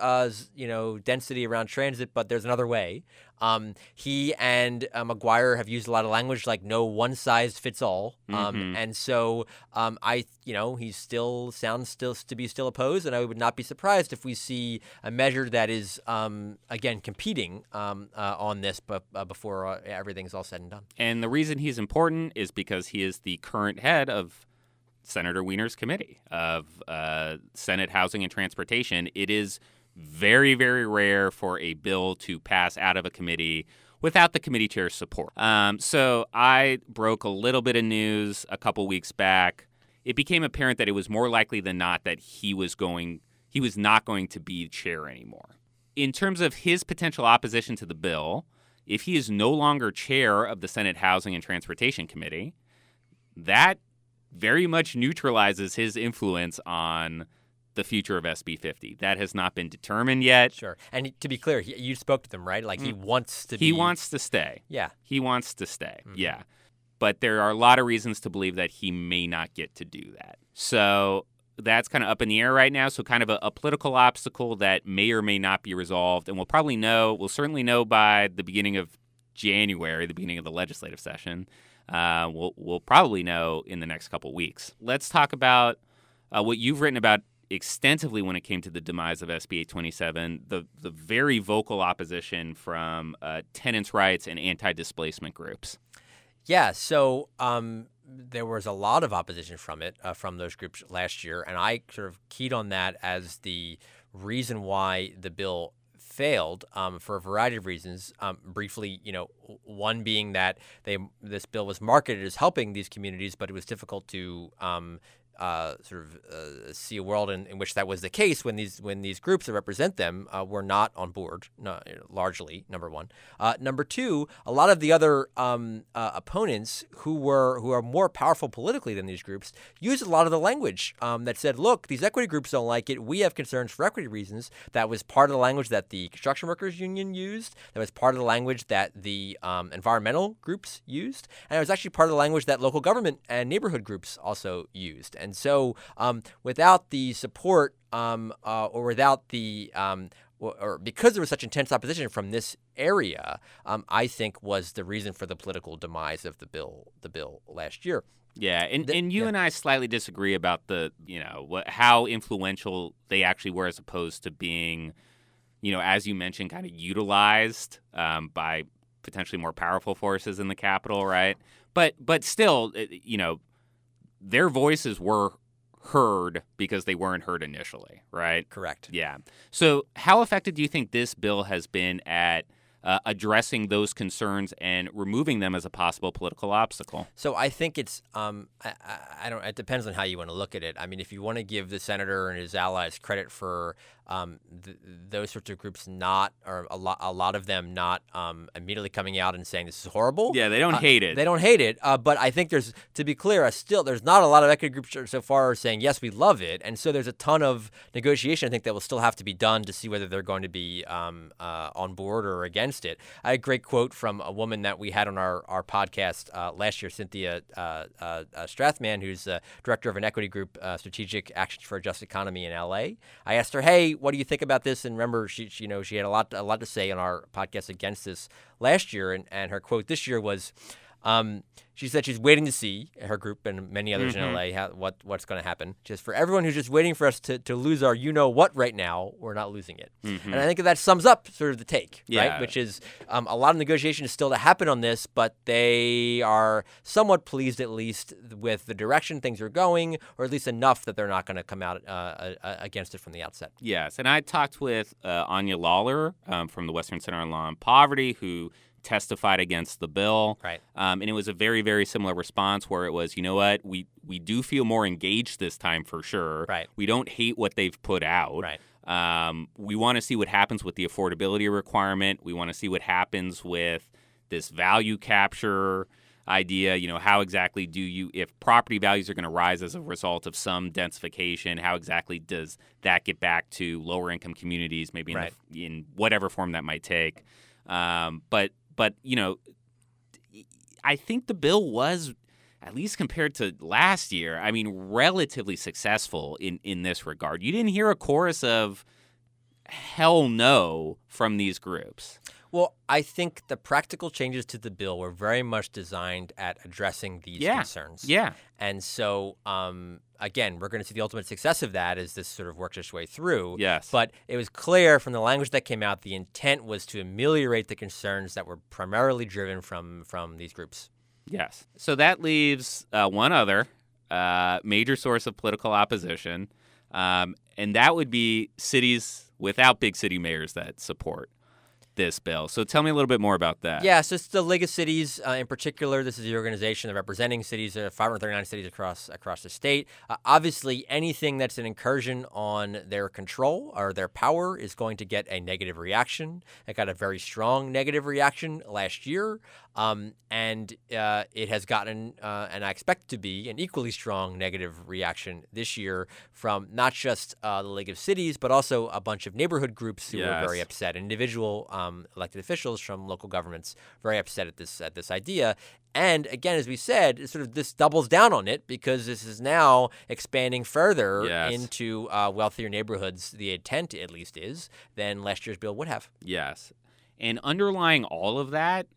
you know density around transit, but there's another way. Um, he and uh, McGuire have used a lot of language like no one size fits all, um, mm-hmm. and so um, I, you know, he still sounds still to be still opposed, and I would not be surprised if we see a measure that is um, again competing um, uh, on this, but uh, before uh, everything's all said and done. And the reason he's important is because he is the current head of Senator Wiener's committee of uh, Senate Housing and Transportation. It is very, very rare for a bill to pass out of a committee without the committee chair's support. Um, so I broke a little bit of news a couple weeks back. It became apparent that it was more likely than not that he was going he was not going to be chair anymore. In terms of his potential opposition to the bill, if he is no longer chair of the Senate Housing and Transportation Committee, that very much neutralizes his influence on the future of SB 50. That has not been determined yet. Sure. And to be clear, he, you spoke to them, right? Like he mm. wants to He be... wants to stay. Yeah. He wants to stay. Mm-hmm. Yeah. But there are a lot of reasons to believe that he may not get to do that. So that's kind of up in the air right now. So, kind of a, a, political obstacle that may or may not be resolved. And we'll probably know, we'll certainly know by the beginning of January, the beginning of the legislative session. Uh, we'll, we'll probably know in the next couple weeks. Let's talk about uh, what you've written about extensively when it came to the demise of SB 827, the, the very vocal opposition from uh, tenants' rights and anti displacement groups. Yeah, so um, there was a lot of opposition from it, uh, from those groups last year, and I sort of keyed on that as the reason why the bill failed um, for a variety of reasons. Um, briefly, you know, one being that they this bill was marketed as helping these communities, but it was difficult to um, uh, sort of uh, see a world in, in, which that was the case when these when these groups that represent them uh, were not on board, Not largely. Number one. Uh, number two, a lot of the other um, uh, opponents who were who are more powerful politically than these groups used a lot of the language um, that said, "Look, these equity groups don't like it. We have concerns for equity reasons." That was part of the language that the construction workers union used. That was part of the language that the um, environmental groups used, and it was actually part of the language that local government and neighborhood groups also used. So, um, without the support um, uh, or without the um, or because there was such intense opposition from this area, um, I think was the reason for the political demise of the bill. The bill last year. Yeah, and, the, and you yeah. and I slightly disagree about the you know what, how influential they actually were as opposed to being, you know, as you mentioned, kind of utilized um, by potentially more powerful forces in the capital, right? But but still, you know, their voices were heard because they weren't heard initially, right? Correct. Yeah. So, how effective do you think this bill has been at uh, addressing those concerns and removing them as a possible political obstacle? So I think it's um, I, I, don't. It depends on how you want to look at it. I mean, if you want to give the senator and his allies credit for um, th- those sorts of groups not, or a lot, a lot of them not um, immediately coming out and saying this is horrible. Yeah, they don't uh, hate it. They don't hate it. Uh, but I think there's, to be clear, uh, still there's not a lot of equity groups so far saying yes, we love it, and so there's a ton of negotiation. I think that will still have to be done to see whether they're going to be um, uh, on board or against it. I had a great quote from a woman that we had on our our podcast uh, last year, Cynthia uh, Strathmann, who's director of an equity group, Strategic Actions for a Just Economy in LA. I asked her, hey what do you think about this? And remember, she, she, you know, she had a lot, a lot to say on our podcast against this last year, and, and her quote this year was, um, she said she's waiting to see her group and many others mm-hmm. in LA how, what what's going to happen. Just for everyone who's just waiting for us to, to lose our you know what right now, we're not losing it. Mm-hmm. And I think that sums up sort of the take, yeah. right? Which is um, a lot of negotiation is still to happen on this, but they are somewhat pleased at least with the direction things are going, or at least enough that they're not going to come out uh, uh, against it from the outset. Yes, and I talked with uh, Anya Lawler um, from the Western Center on Law and Poverty, who testified against the bill. Right. Um, and it was a very, very similar response where it was, you know what, we we do feel more engaged this time for sure. Right. We don't hate what they've put out. Right. Um, we want to see what happens with the affordability requirement. We want to see what happens with this value capture. idea. You know, how exactly do you, if property values are going to rise as a result of some densification, how exactly does that get back to lower income communities, maybe in, Right. the, in whatever form that might take? Um, but but you know, I think the bill was at least compared to last year, I mean, relatively successful in, in this regard. You didn't hear a chorus of hell no from these groups. Well, I think the practical changes to the bill were very much designed at addressing these Yeah. concerns. Yeah. And so, um, again, we're going to see the ultimate success of that as this sort of works its way through. Yes. But it was clear from the language that came out, the intent was to ameliorate the concerns that were primarily driven from from these groups. Yes. So that leaves uh, one other uh, major source of political opposition, um, and that would be cities without big city mayors that support this bill. So tell me a little bit more about that. Yeah, so it's the League of Cities uh, in particular. This is the organization representing cities, uh, 539 cities across across the state. Uh, obviously, anything that's an incursion on their control or their power is going to get a negative reaction. It got a very strong negative reaction last year, um, and uh, it has gotten, uh, and I expect to be, an equally strong negative reaction this year from not just uh, the League of Cities, but also a bunch of neighborhood groups who are very upset, individual um, elected officials from local governments very upset at this at this idea. And again, as we said, sort of this doubles down on it because this is now expanding further Yes. into uh, wealthier neighborhoods. The intent, at least, is than last year's bill would have. Yes. And underlying all of that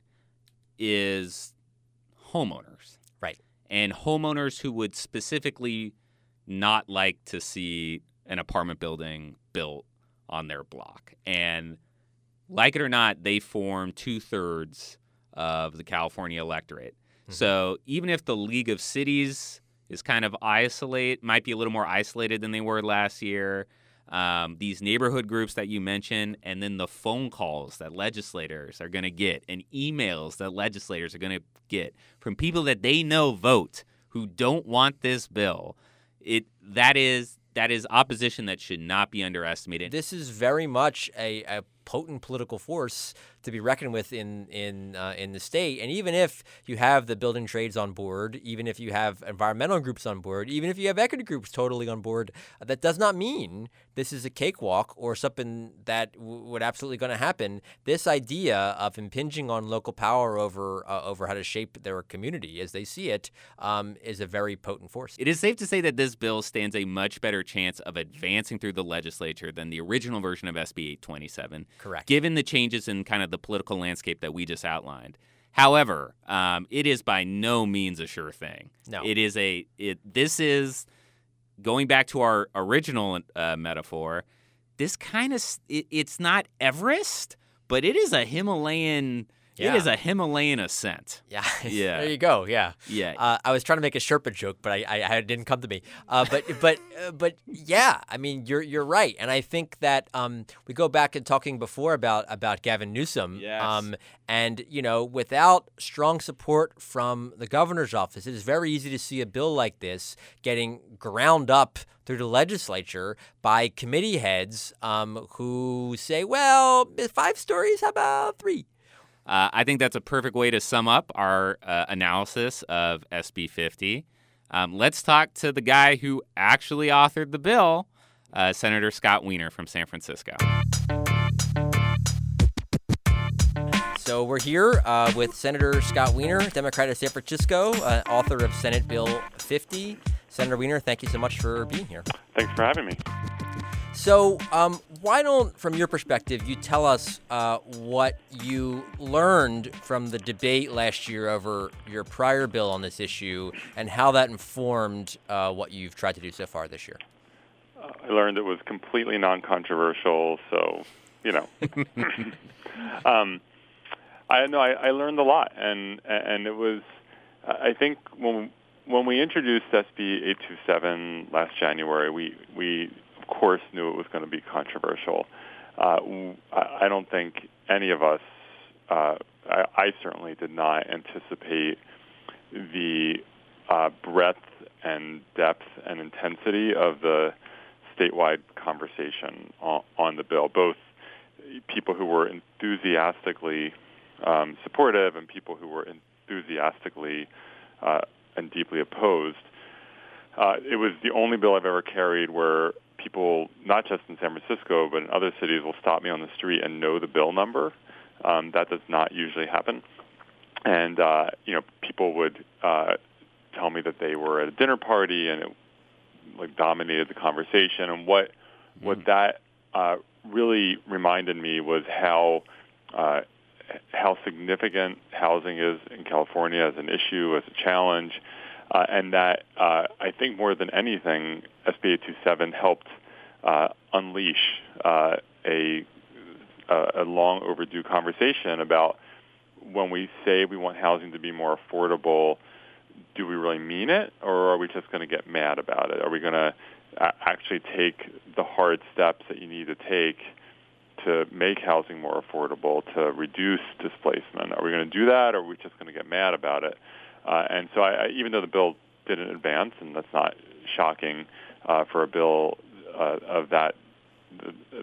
is homeowners. Right. And homeowners who would specifically not like to see an apartment building built on their block. And like it or not, they form two thirds of the California electorate. So even if the League of Cities is kind of isolate, might be a little more isolated than they were last year, um, these neighborhood groups that you mentioned, and then the phone calls that legislators are going to get, and emails that legislators are going to get from people that they know vote who don't want this bill. It that is that is opposition that should not be underestimated. This is very much a, a potent political force to be reckoned with in in uh, in the state. And even if you have the building trades on board, even if you have environmental groups on board, even if you have equity groups totally on board, that does not mean this is a cakewalk or something that w- would absolutely going to happen. This idea of impinging on local power over uh, over how to shape their community as they see it um, is a very potent force. It is safe to say that this bill stands a much better chance of advancing through the legislature than the original version of SB 827, Correct. given the changes in kind of the political landscape that we just outlined. However, um, it is by no means a sure thing. No. It is a it. This is going back to our original uh, metaphor. This kind of it, it's not Everest, but it is a Himalayan. Yeah. It is a Himalayan ascent. Yeah. Yeah. there you go. Yeah. Yeah. Uh, I was trying to make a Sherpa joke, but I, I, I didn't come to me. Uh, but but uh, but yeah, I mean you're you're right, and I think that um, we go back and talking before about about Gavin Newsom. Yes. Um, and you know, without strong support from the governor's office, it is very easy to see a bill like this getting ground up through the legislature by committee heads um, who say, "Well, five stories, how about three? Uh, I think that's a perfect way to sum up our uh, analysis of SB 50. Um, let's talk to the guy who actually authored the bill, uh, Senator Scott Wiener from San Francisco. So we're here uh, with Senator Scott Wiener, Democrat of San Francisco, uh, author of Senate Bill 50. Senator Wiener, thank you so much for being here. Thanks for having me. So, um, why don't, from your perspective, you tell us uh, what you learned from the debate last year over your prior bill on this issue and how that informed uh, what you've tried to do so far this year? Uh, I learned it was completely non-controversial, so you know. um, I know I, I learned a lot, and and it was. I think when when we introduced SB 827 last January, we we course knew it was going to be controversial. Uh, I don't think any of us. Uh, I, I certainly did not anticipate the uh, breadth and depth and intensity of the statewide conversation on, on the bill, both people who were enthusiastically um, supportive and people who were enthusiastically uh, and deeply opposed. Uh, it was the only bill I've ever carried where people, not just in San Francisco, but in other cities, will stop me on the street and know the bill number. Um, that does not usually happen. And, uh, you know, people would uh, tell me that they were at a dinner party and it like dominated the conversation. And what, mm-hmm. what that uh, really reminded me was how uh, how significant housing is in California as an issue, as a challenge, uh, and that uh, I think more than anything, SB 827 helped uh, unleash uh, a, a long overdue conversation about when we say we want housing to be more affordable, do we really mean it, or are we just going to get mad about it? Are we going to actually take the hard steps that you need to take to make housing more affordable, to reduce displacement? Are we going to do that, or are we just going to get mad about it? Uh, and so, I, I, even though the bill didn't advance, and that's not shocking uh, for a bill uh, of that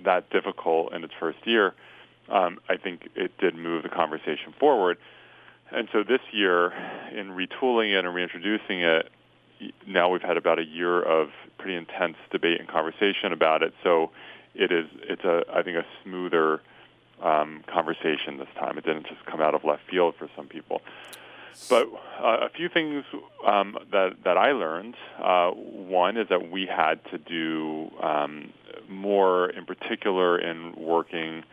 that difficult in its first year, um, I think it did move the conversation forward. And so this year, in retooling it and reintroducing it, now we've had about a year of pretty intense debate and conversation about it. So it is it's a I think a smoother um, conversation this time. It didn't just come out of left field for some people. But uh, a few things um, that that I learned. Uh, one is that we had to do um, more, in particular, in working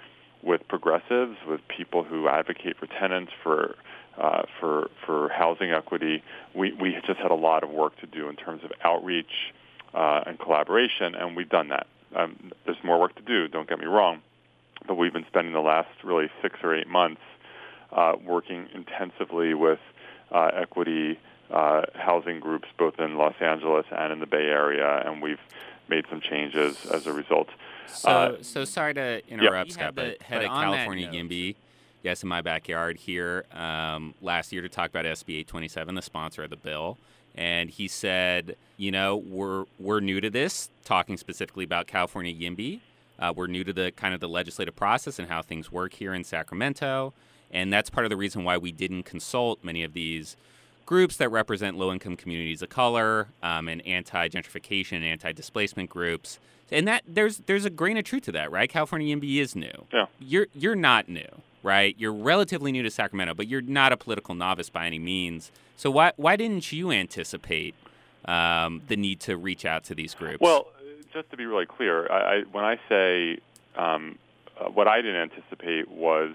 with progressives, with people who advocate for tenants, for uh, for for housing equity. We we just had a lot of work to do in terms of outreach uh, and collaboration, and we've done that. Um, there's more work to do. Don't get me wrong, but we've been spending the last really six or eight months uh, working intensively with uh, equity uh, housing groups, both in Los Angeles and in the Bay Area, and we've made some changes as a result. So, uh, so sorry to interrupt, yeah. Scott, but head of California YIMBY, yes, in my backyard here um, last year to talk about SB 827, the sponsor of the bill and he said, you know, we're we're new to this, talking specifically about California YIMBY. Uh, we're new to the kind of the legislative process and how things work here in Sacramento, and that's part of the reason why we didn't consult many of these groups that represent low-income communities of color um, and anti-gentrification and anti-displacement groups. And that there's there's a grain of truth to that, right? California YIMBY is new. Yeah. You're you're not new right? You're relatively new to Sacramento, but you're not a political novice by any means. So why why didn't you anticipate um, the need to reach out to these groups? Well, just to be really clear, I, I, when I say um, uh, what I didn't anticipate was,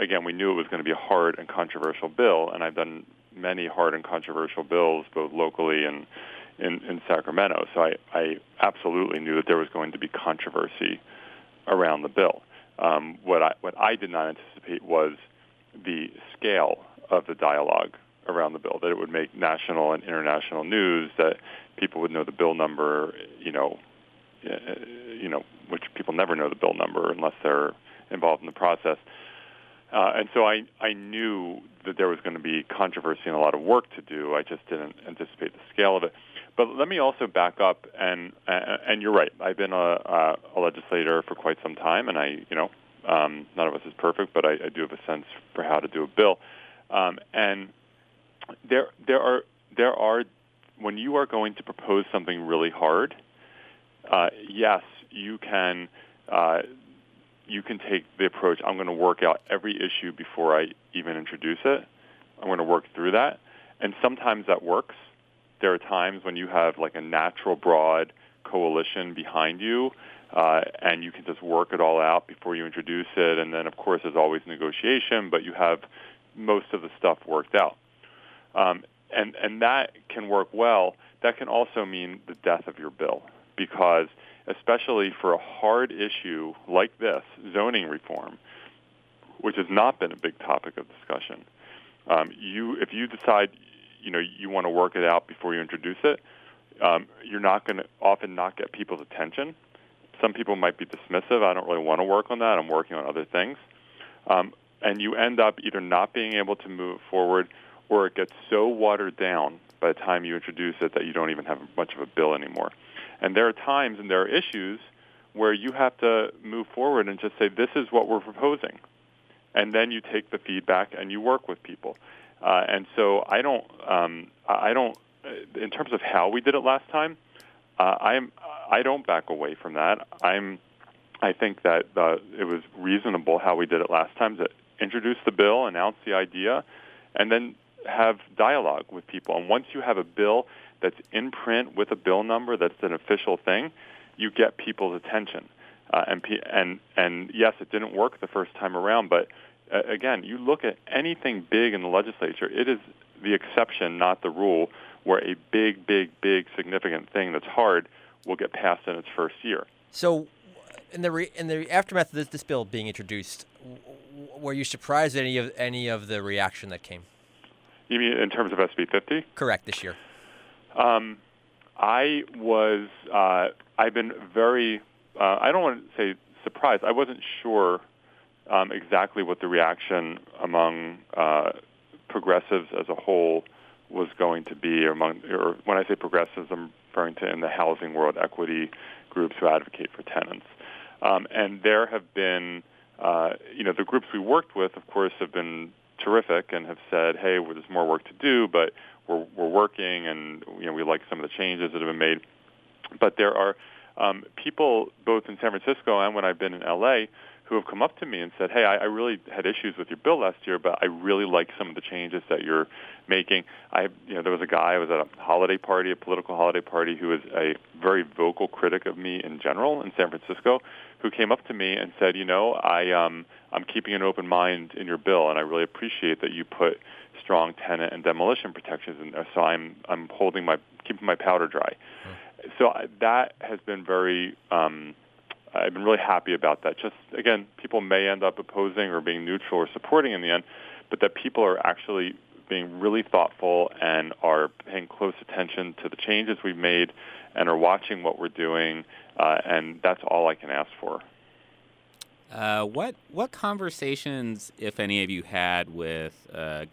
again, we knew it was going to be a hard and controversial bill, and I've done many hard and controversial bills, both locally and in, in Sacramento. So I, I absolutely knew that there was going to be controversy around the bill. Um, what I what I did not anticipate was the scale of the dialogue around the bill. That it would make national and international news. That people would know the bill number. You know, uh, you know, which people never know the bill number unless they're involved in the process. Uh, and so I, I knew that there was going to be controversy and a lot of work to do. I just didn't anticipate the scale of it. But let me also back up, and and you're right. I've been a, a legislator for quite some time, and I, you know, um, none of us is perfect, but I, I do have a sense for how to do a bill. Um, and there there are there are when you are going to propose something really hard, uh, yes, you can uh, you can take the approach. I'm going to work out every issue before I even introduce it. I'm going to work through that, and sometimes that works there are times when you have like a natural broad coalition behind you, uh, and you can just work it all out before you introduce it. And then, of course, there's always negotiation, but you have most of the stuff worked out. Um, and and that can work well. That can also mean the death of your bill because, especially for a hard issue like this, zoning reform, which has not been a big topic of discussion. Um, you, if you decide you know you want to work it out before you introduce it, um, you're not going to often not get people's attention. Some people might be dismissive. I don't really want to work on that. I'm working on other things, um, and you end up either not being able to move forward, or it gets so watered down by the time you introduce it that you don't even have much of a bill anymore. And there are times and there are issues where you have to move forward and just say, "This is what we're proposing," and then you take the feedback and you work with people. Uh, and so I don't, um, I don't, uh, in terms of how we did it last time, uh, I'm, I don't back away from that. I'm, I think that uh, it was reasonable how we did it last time to introduce the bill, announce the idea, and then have dialogue with people. And once you have a bill that's in print with a bill number that's an official thing, you get people's attention. Uh, and and and yes, it didn't work the first time around, but uh, again, you look at anything big in the legislature, it is the exception, not the rule, where a big, big, big, significant thing that's hard will get passed in its first year. So, in the re- in the aftermath of this, this bill being introduced, were you surprised at any of any of the reaction that came? You mean in terms of SB 50? Correct. This year. Um, I was. Uh, I've been very. Uh, I don't want to say surprised. I wasn't sure um, exactly what the reaction among uh, progressives as a whole was going to be. Among, or when I say progressives, I'm referring to in the housing world, equity groups who advocate for tenants. Um, and there have been, uh, you know, the groups we worked with, of course, have been terrific and have said, hey, well, there's more work to do, but we're, we're working and, you know, we like some of the changes that have been made. But there are um, people both in San Francisco and when I've been in LA who have come up to me and said, "Hey, I, I really had issues with your bill last year, but I really like some of the changes that you're making." I, you know, there was a guy I was at a holiday party, a political holiday party, who was a very vocal critic of me in general in San Francisco, who came up to me and said, "You know, I um, I'm keeping an open mind in your bill, and I really appreciate that you put strong tenant and demolition protections in there. So I'm I'm holding my keeping my powder dry." Hmm. So I, that has been very um, I've been really happy about that. Just again, people may end up opposing or being neutral or supporting in the end, but that people are actually being really thoughtful and are paying close attention to the changes we've made and are watching what we're doing, uh, and that's all I can ask for. Uh, what what conversations, if any, have you had with uh,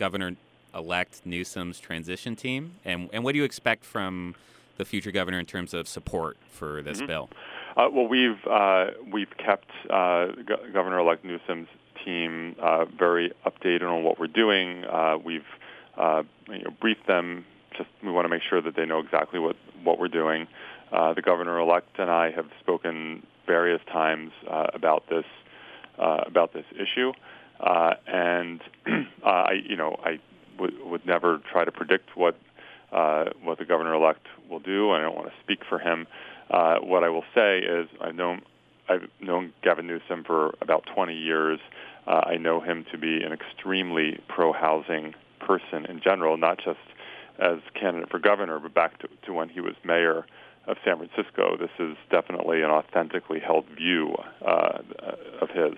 Governor-elect Newsom's transition team, and and what do you expect from the future governor in terms of support for this mm-hmm. bill? Uh, well, we've uh, we've kept uh, Go- Governor-elect Newsom's team uh, very updated on what we're doing. Uh, we've uh, you know, briefed them. Just we want to make sure that they know exactly what what we're doing. the governor-elect and I have spoken various times about this about this issue, and I you know I would would never try to predict what what the governor-elect will do. I don't want to speak for him. Uh, what I will say is I've known I've known Gavin Newsom for about 20 years. Uh, I know him to be an extremely pro-housing person in general, not just as candidate for governor, but back to, to when he was mayor of San Francisco. This is definitely an authentically held view uh, of his.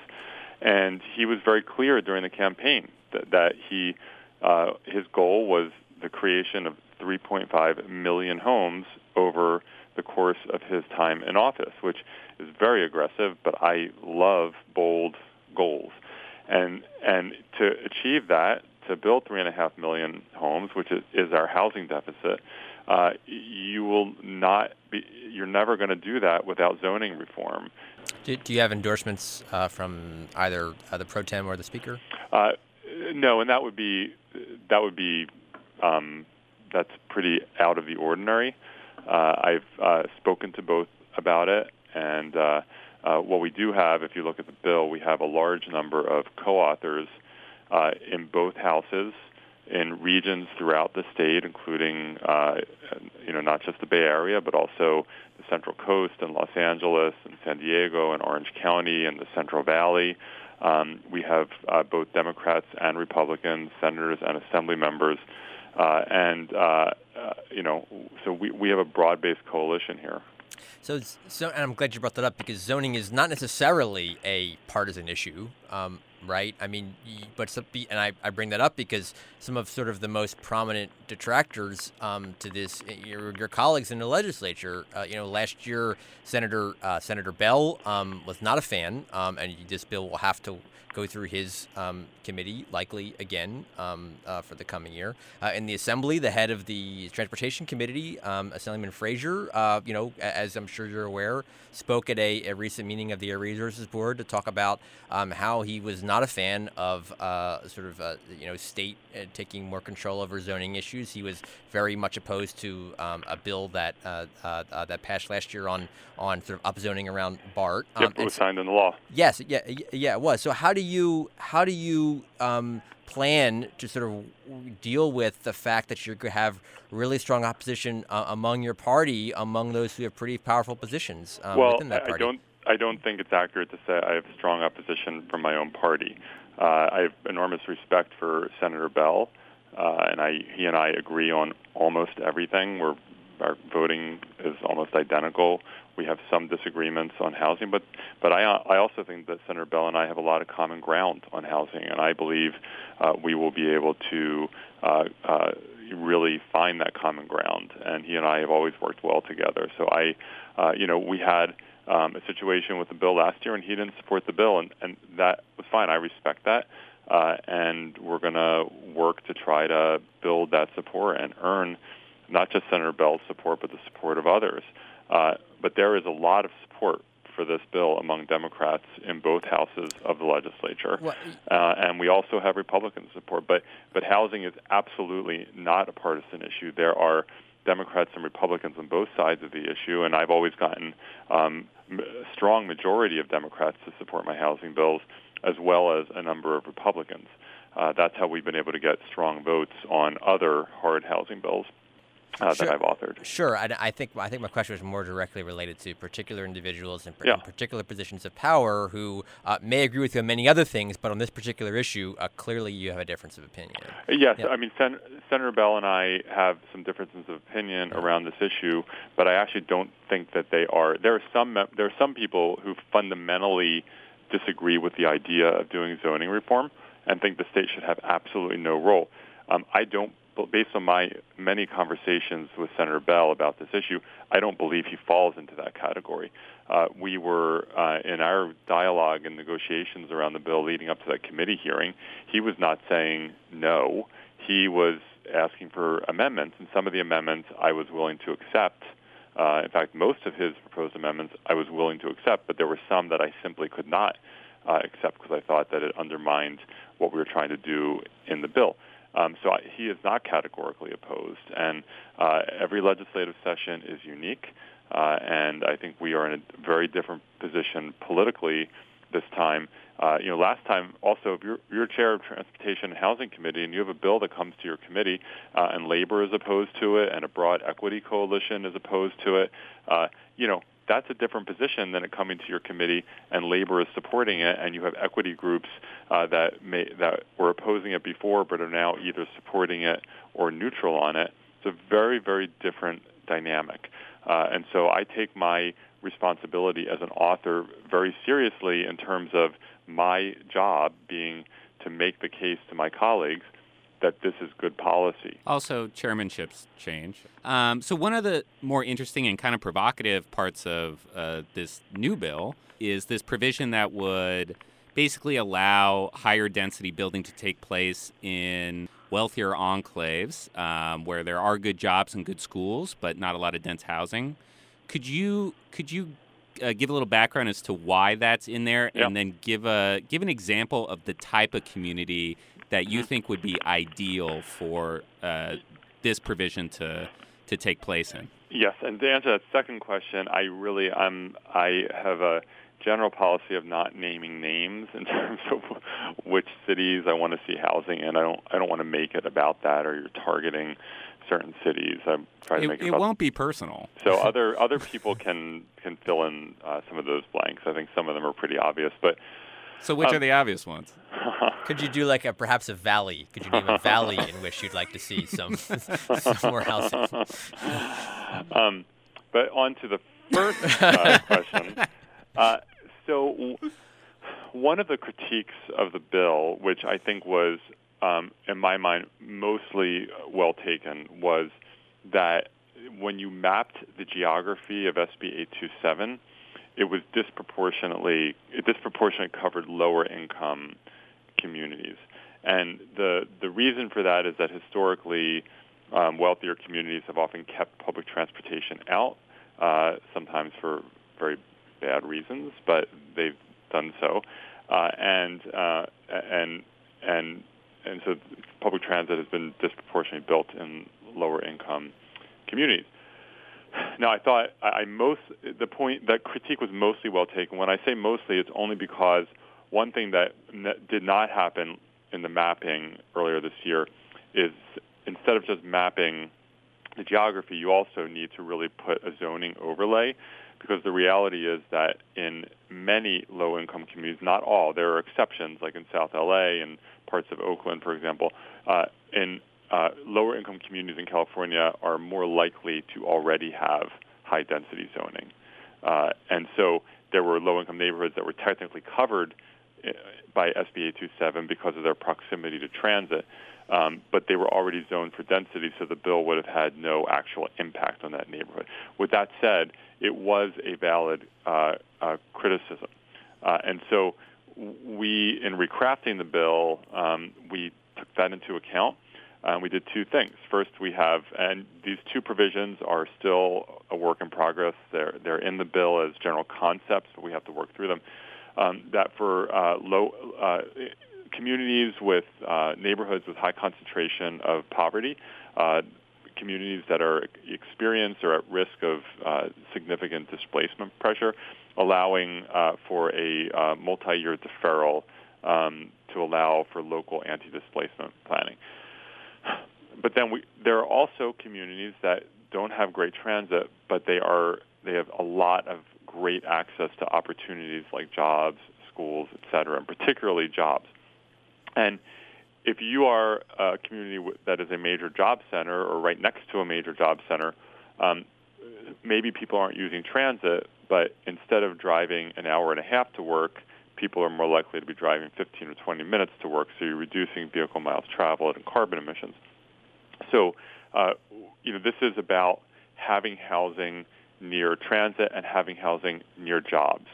And he was very clear during the campaign that, that he uh, his goal was the creation of 3.5 million homes over the course of his time in office, which is very aggressive, but I love bold goals. And and to achieve that, to build three and a half million homes, which is, is our housing deficit, uh, you will not be. You're never going to do that without zoning reform. Do, do you have endorsements uh, from either uh, the pro tem or the speaker? Uh, no, and that would be that would be um, that's pretty out of the ordinary. Uh, I've uh, spoken to both about it, and uh, uh, what we do have, if you look at the bill, we have a large number of co-authors uh, in both houses in regions throughout the state, including uh, you know not just the Bay Area, but also the Central Coast and Los Angeles and San Diego and Orange County and the Central Valley. Um, we have uh, both Democrats and Republicans, senators and assembly members uh, and uh, uh, you know, so we, we have a broad-based coalition here. So, so, and I'm glad you brought that up because zoning is not necessarily a partisan issue, um, right? I mean, but some, and I, I bring that up because some of sort of the most prominent detractors um, to this, eh, your, your colleagues in the legislature, uh, you know, last year Senator uh, Senator Beall um, was not a fan, um, and this bill will have to go through his um, committee, likely again um, uh, for the coming year. Uh, in the assembly, the head of the transportation committee, um, Assemblyman Frazier, uh, you know, as I'm sure you're aware, spoke at a, a, recent meeting of the Air Resources Board to talk about um, how he was not a fan of uh, sort of uh, you know state uh, taking more control over zoning issues. He was very much opposed to um, a bill that uh, uh, that passed last year on on sort of upzoning around BART. Um, yep, it was signed into law. Yes, yeah, yeah, it was. So how do you how do you um, plan to sort of deal with the fact that you're going to have really strong opposition uh, among your party, among those who have pretty powerful positions um, well, within that party? I don't, I don't think it's accurate to say I have strong opposition from my own party. Uh, I have enormous respect for Senator Beall, uh, and I, he and I agree on almost everything. We're, our voting is almost identical. We have some disagreements on housing, but but I I also think that Senator Beall and I have a lot of common ground on housing, and I believe uh, we will be able to uh, uh, really find that common ground. And he and I have always worked well together. So I, uh, you know, we had um, a situation with the bill last year, and he didn't support the bill, and and that was fine. I respect that. Uh, and we're going to work to try to build that support and earn not just Senator Beall's support, but the support of others. Uh, but there is a lot of support for this bill among Democrats in both houses of the legislature, uh, and we also have Republican support. But but housing is absolutely not a partisan issue. There are Democrats and Republicans on both sides of the issue, and I've always gotten um, a strong majority of Democrats to support my housing bills, as well as a number of Republicans. Uh, that's how we've been able to get strong votes on other hard housing bills uh, sure. that I've authored. Sure, I, I, think I think my question was more directly related to particular individuals and, yeah. in particular positions of power who uh, may agree with you on many other things, but on this particular issue, uh, clearly you have a difference of opinion. Yes, yeah. I mean Sen- Senator Beall and I have some differences of opinion yeah. around this issue, but I actually don't think that they are. There are some there are some people who fundamentally disagree with the idea of doing zoning reform and think the state should have absolutely no role. Um, I don't based on my many conversations with Senator Beall about this issue, I don't believe he falls into that category. Uh, we were uh, in our dialogue and negotiations around the bill leading up to that committee hearing. He was not saying no. He was asking for amendments, and some of the amendments I was willing to accept. Uh, in fact, most of his proposed amendments I was willing to accept, but there were some that I simply could not uh, accept because I thought that it undermined what we were trying to do in the bill. Um, so I, he is not categorically opposed, and uh, every legislative session is unique. Uh, and I think we are in a very different position politically this time. Uh, you know, last time also, if you're, you're chair of Transportation and Housing Committee and you have a bill that comes to your committee uh, and labor is opposed to it and a broad equity coalition is opposed to it, uh, you know, that's a different position than it coming to your committee and labor is supporting it, and you have equity groups uh, that may that were opposing it before but are now either supporting it or neutral on it. It's a very very different dynamic, uh, and so I take my responsibility as an author very seriously in terms of my job being to make the case to my colleagues that this is good policy. Also, chairmanships change. Um, so, one of the more interesting and kind of provocative parts of uh, this new bill is this provision that would basically allow higher density building to take place in wealthier enclaves um, where there are good jobs and good schools, but not a lot of dense housing. Could you could you uh, give a little background as to why that's in there, and then give a give an example of the type of community that you think would be ideal for uh, this provision to to take place in? Yes, and to answer that second question, I really I'm I have a general policy of not naming names in terms of which cities I want to see housing in. I don't I don't want to make it about that or you're targeting certain cities. I try to it, make it. It won't be personal. So other other people can can fill in uh, some of those blanks. I think some of them are pretty obvious, but so which um, are the obvious ones? Could you do like a perhaps a valley? Could you name a valley in which you'd like to see some, some more housing? Um, but on to the first uh, question. Uh, so one of the critiques of the bill, which I think was, um, in my mind, mostly well taken, was that when you mapped the geography of SB 827, it was disproportionately it disproportionately covered lower income communities. And the the reason for that is that historically, um, wealthier communities have often kept public transportation out, uh, sometimes for very bad reasons, but they've done so. uh, and uh, and and and so public transit has been disproportionately built in lower income communities. Now, I thought I, I most the point that critique was mostly well taken. When I say mostly, it's only because one thing that did not happen in the mapping earlier this year is instead of just mapping the geography, you also need to really put a zoning overlay because the reality is that in many low-income communities, not all, there are exceptions, like in South LA and parts of Oakland, for example, uh, in uh, lower-income communities in California are more likely to already have high-density zoning. Uh, and so there were low-income neighborhoods that were technically covered uh, by SB 827 because of their proximity to transit, um, but they were already zoned for density, so the bill would have had no actual impact on that neighborhood. With that said, it was a valid uh, uh, criticism. Uh, and so we, in recrafting the bill, um, we took that into account. Um, we did two things. First, we have, and these two provisions are still a work in progress. They're, they're in the bill as general concepts, but we have to work through them. Um, that for uh, low uh, communities with uh, neighborhoods with high concentration of poverty, uh, communities that are experienced or at risk of uh, significant displacement pressure, allowing uh, for a multi-year deferral um, to allow for local anti-displacement planning. But then we, there are also communities that don't have great transit, but they are they have a lot of great access to opportunities like jobs, schools, et cetera, and particularly jobs. And if you are a community that is a major job center or right next to a major job center, um, maybe people aren't using transit, but instead of driving an hour and a half to work, people are more likely to be driving 15 or 20 minutes to work, so you're reducing vehicle miles traveled and carbon emissions. So, uh, you know, this is about having housing near transit and having housing near jobs.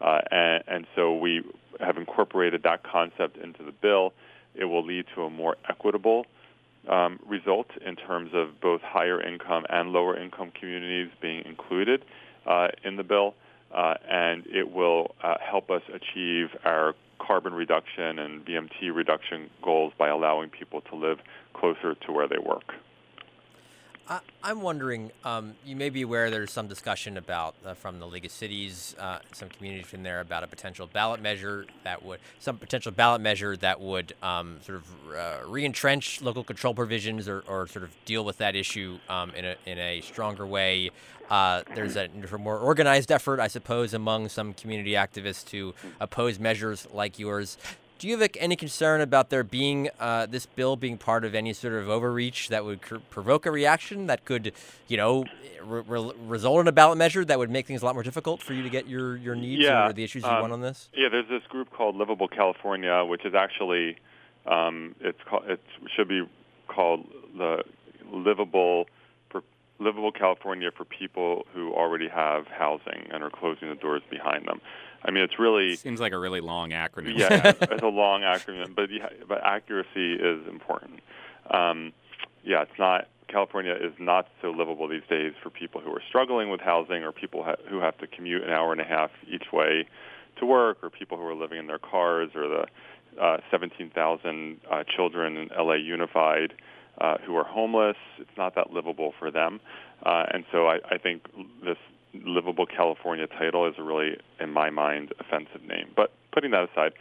Uh, and, and so we have incorporated that concept into the bill. It will lead to a more equitable um, result in terms of both higher income and lower income communities being included uh, in the bill, uh, and it will uh, help us achieve our carbon reduction and VMT reduction goals by allowing people to live closer to where they work. I, am wondering, um, you may be aware there's some discussion about uh, from the League of Cities, uh, some communities in there about a potential ballot measure that would, some potential ballot measure that would um, sort of uh, re-entrench local control provisions or, or, sort of deal with that issue um, in, a, in a stronger way. Uh, there's a more organized effort, I suppose, among some community activists to oppose measures like yours. Do you have any concern about there being uh, this bill being part of any sort of overreach that would cr- provoke a reaction that could, you know, re- re- result in a ballot measure that would make things a lot more difficult for you to get your, your needs yeah, or the issues you um, want on this? Yeah, there's this group called Livable California, which is actually um, it's called, it should be called the Livable Livable California for people who already have housing and are closing the doors behind them. I mean, it's really seems like a really long acronym. Yeah, it's a long acronym, but yeah, but accuracy is important. Um, yeah, it's not. California is not so livable these days for people who are struggling with housing or people ha- who have to commute an hour and a half each way to work or people who are living in their cars or the uh, 17,000 uh, children in LA Unified uh, who are homeless. It's not that livable for them. Uh, and so I, I think this livable California title is a really, in my mind, offensive name. But putting that aside,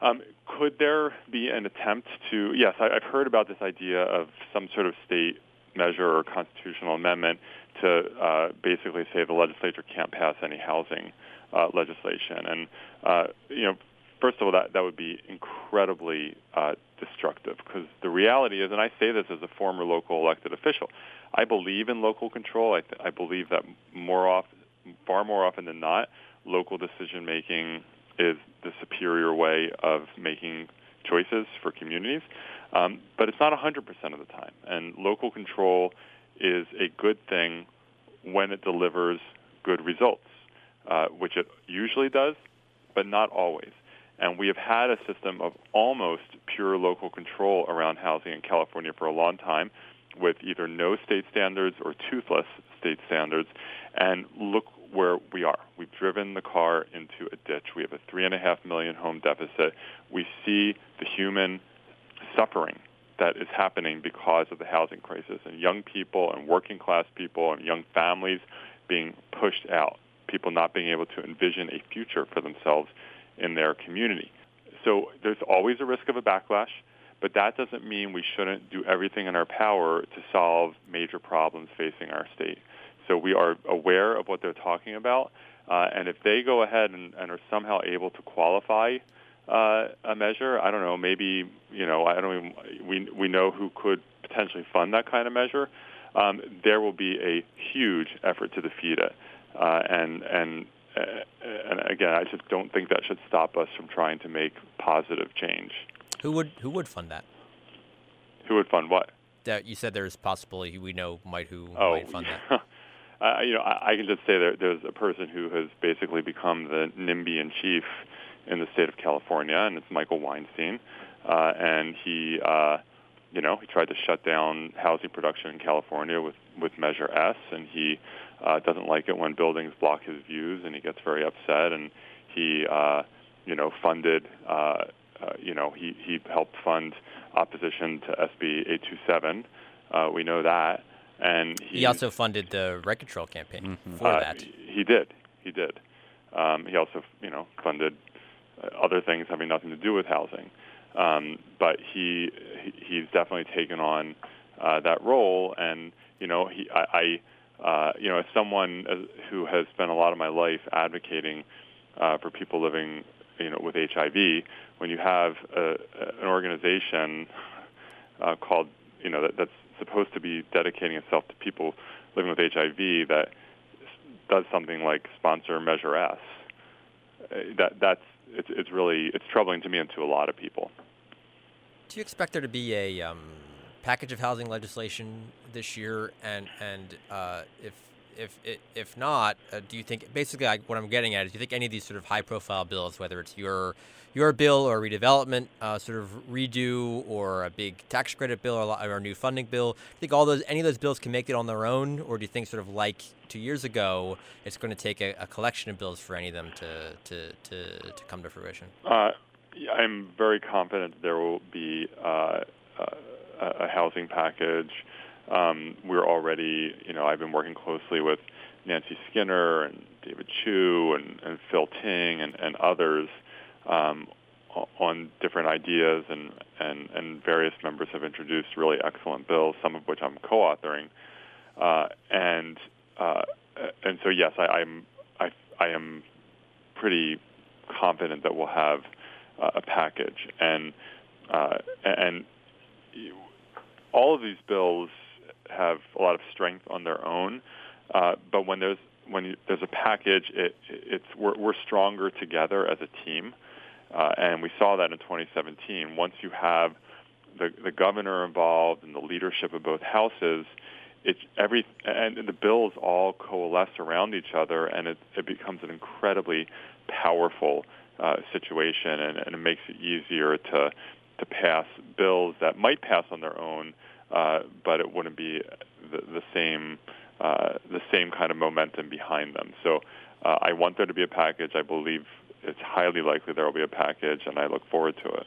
um, could there be an attempt to? Yes, I, I've heard about this idea of some sort of state measure or constitutional amendment to uh, basically say the legislature can't pass any housing uh, legislation. And uh, you know, first of all, that that would be incredibly uh, destructive because the reality is, and I say this as a former local elected official, I believe in local control. I, th- I believe that more often, far more often than not, local decision making is the superior way of making choices for communities. Um, but it's not 100% of the time. And local control is a good thing when it delivers good results, uh, which it usually does, but not always. And we have had a system of almost pure local control around housing in California for a long time with either no state standards or toothless state standards. And look where we are. We've driven the car into a ditch. We have a three and a half million home deficit. We see the human suffering that is happening because of the housing crisis and young people and working class people and young families being pushed out, people not being able to envision a future for themselves in their community. So there's always a risk of a backlash, but that doesn't mean we shouldn't do everything in our power to solve major problems facing our state. So we are aware of what they're talking about, uh, and if they go ahead and, and are somehow able to qualify uh, a measure. I don't know. Maybe you know. I don't even. We we know who could potentially fund that kind of measure. Um, there will be a huge effort to defeat it, uh, and and and again, I just don't think that should stop us from trying to make positive change. Who would who would fund that? Who would fund what? That you said there's possibly we know might who oh, might fund that. uh, you know, I, I, can just say that there's a person who has basically become the NIMBY in chief in the state of California, and it's Michael Weinstein. Uh, and he, uh, you know, he tried to shut down housing production in California with with Measure S, and he uh, doesn't like it when buildings block his views, and he gets very upset. And he, uh, you know, funded, uh, uh, you know, he he helped fund opposition to SB 827. Uh, we know that, and he, he also funded the rent control campaign mm-hmm. for uh, that. He did. He did. Um, he also, you know, funded other things having nothing to do with housing. Um, but he he's definitely taken on uh, that role, and you know he I, I uh, you know as someone who has spent a lot of my life advocating uh, for people living you know with HIV, when you have a, an organization uh, called you know that, that's supposed to be dedicating itself to people living with HIV that does something like sponsor Measure S, uh, that that's it's it's really it's troubling to me and to a lot of people. Do you expect there to be a um, package of housing legislation this year? And and uh, if if if not, uh, do you think basically I, what I'm getting at is, do you think any of these sort of high-profile bills, whether it's your your bill or redevelopment uh, sort of redo or a big tax credit bill or, or a new funding bill, do you think all those any of those bills can make it on their own, or do you think sort of like two years ago, it's going to take a, a collection of bills for any of them to to to, to come to fruition? Uh, I'm very confident there will be uh, a housing package. Um, we're already, you know, I've been working closely with Nancy Skinner and David Chiu and, and Phil Ting and, and others um, on different ideas, and, and, and various members have introduced really excellent bills, some of which I'm co-authoring. Uh, and uh, and so yes, I, I'm I, I am pretty confident that we'll have uh, a package, and uh, and all of these bills have a lot of strength on their own, uh, but when there's when you, there's a package, it, it's we're, we're stronger together as a team, uh, and we saw that in 2017. Once you have the, the governor involved and the leadership of both houses, it's every and the bills all coalesce around each other, and it, it becomes an incredibly powerful uh, situation, and, and it makes it easier to to pass bills that might pass on their own, uh, but it wouldn't be the, the same uh, the same kind of momentum behind them. So uh, I want there to be a package. I believe it's highly likely there will be a package, and I look forward to it.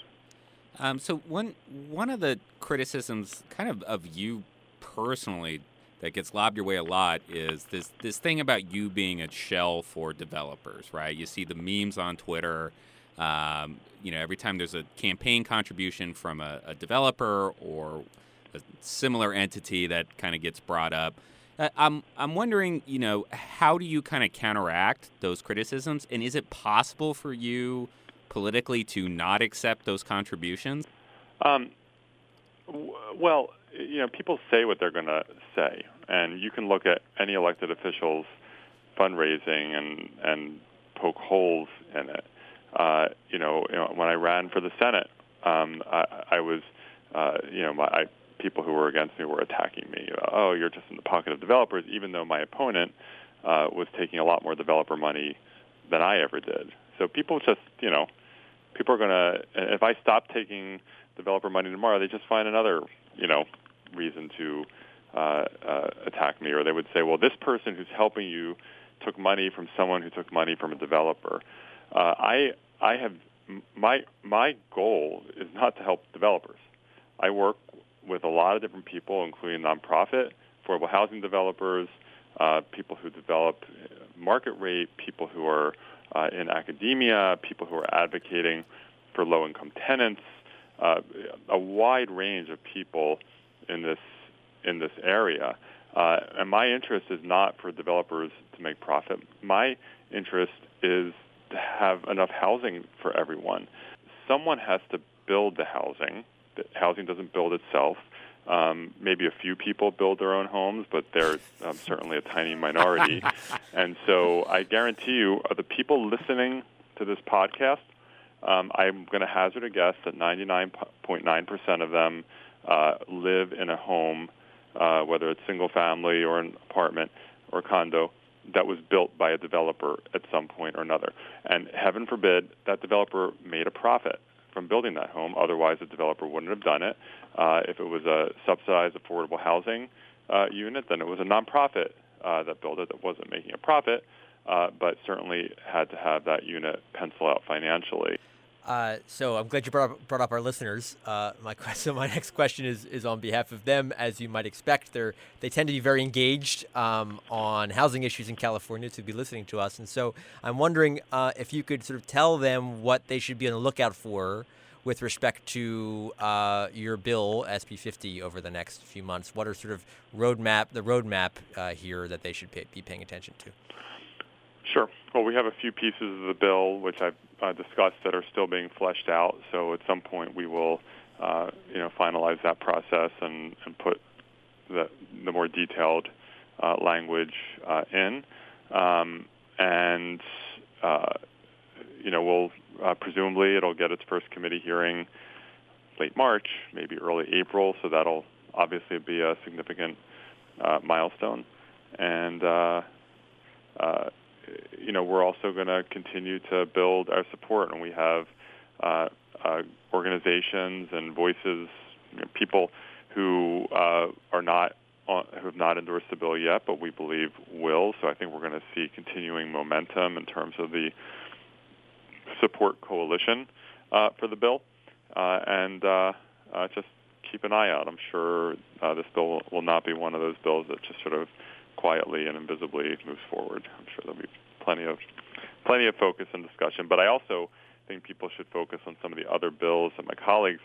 Um, so one one of the criticisms, kind of of you personally that gets lobbed your way a lot is this this thing about you being a shell for developers, right? You see the memes on Twitter. Um, you know, every time there's a campaign contribution from a, a developer or a similar entity that kind of gets brought up. Uh, I'm I'm wondering, you know, how do you kind of counteract those criticisms, and is it possible for you politically to not accept those contributions? Um, w- well, you know, people say what they're going to say, and you can look at any elected official's fundraising and and poke holes in it. Uh, you, know, you know, when I ran for the Senate, um, I, I was, uh, you know, my, I, people who were against me were attacking me. Oh, you're just in the pocket of developers, even though my opponent uh, was taking a lot more developer money than I ever did. So people just, you know, people are going to, if I stop taking developer money tomorrow, they just find another, you know, reason to uh, uh, attack me, or they would say, well, this person who's helping you took money from someone who took money from a developer. Uh, I I have my my goal is not to help developers. I work with a lot of different people, including nonprofit, affordable housing developers, uh, people who develop market rate, people who are uh, in academia, people who are advocating for low-income tenants, uh, a wide range of people in this in this area. Uh, and my interest is not for developers to make profit. My interest is to have enough housing for everyone. Someone has to build the housing. The housing doesn't build itself. Um, maybe a few people build their own homes, but they're um, certainly a tiny minority. and so I guarantee you, are the people listening to this podcast, um, I'm going to hazard a guess that 99.9% of them uh, live in a home, uh, whether it's single family or an apartment or condo, that was built by a developer at some point or another. And heaven forbid that developer made a profit from building that home. Otherwise, the developer wouldn't have done it. Uh, if it was a subsidized affordable housing uh, unit, then it was a nonprofit uh, that built it that wasn't making a profit, uh, but certainly had to have that unit pencil out financially. Uh, so I'm glad you brought up, brought up our listeners. Uh, my question, my next question is is on behalf of them. As you might expect, they they tend to be very engaged um, on housing issues in California to be listening to us, and so I'm wondering uh, if you could sort of tell them what they should be on the lookout for with respect to uh, your bill SB 50 over the next few months. What are sort of roadmap the roadmap uh, here that they should pay, be paying attention to? Sure. Well, we have a few pieces of the bill which I've uh, discussed that are still being fleshed out. So at some point we will, uh, you know, finalize that process and, and put the, the more detailed uh, language uh, in. Um, and, uh, you know, we'll uh, presumably it'll get its first committee hearing late March, maybe early April. So that'll obviously be a significant milestone. And you know, we're also going to continue to build our support, and we have uh, uh, organizations and voices, you know, people who uh, are not who have not endorsed the bill yet, but we believe will. So I think we're going to see continuing momentum in terms of the support coalition uh, for the bill, uh, and uh, just keep an eye out. I'm sure this bill will not be one of those bills that just sort of quietly and invisibly moves forward. I'm sure there'll be plenty of plenty of focus and discussion. But I also think people should focus on some of the other bills that my colleagues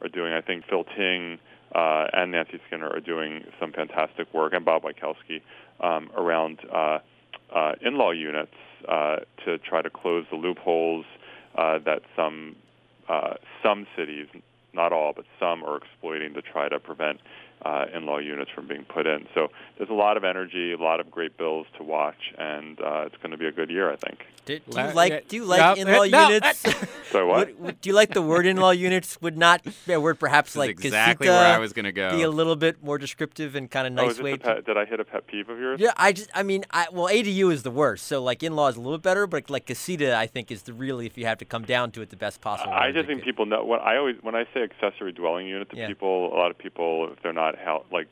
are doing. I think Phil Ting uh, and Nancy Skinner are doing some fantastic work, and Bob Wieckowski um, around uh, uh, in-law units uh, to try to close the loopholes uh, that some uh, some cities, not all, but some are exploiting to try to prevent uh, in-law units from being put in. So there's a lot of energy, a lot of great bills to watch, and uh, it's going to be a good year, I think. Do, do you like do you like in-law no, units? so what? Would, would, do you like the word in-law units? Would not a word perhaps like exactly where I was going to go. Be a little bit more descriptive and kind of nice oh, way. Pet, did I hit a pet peeve of yours? Yeah, I just I mean I well ADU is the worst. So like in-law is a little bit better, but like casita I think is the really if you have to come down to it the best possible. I just think people know what I always when I say accessory dwelling unit to yeah. people, a lot of people if they're not how, like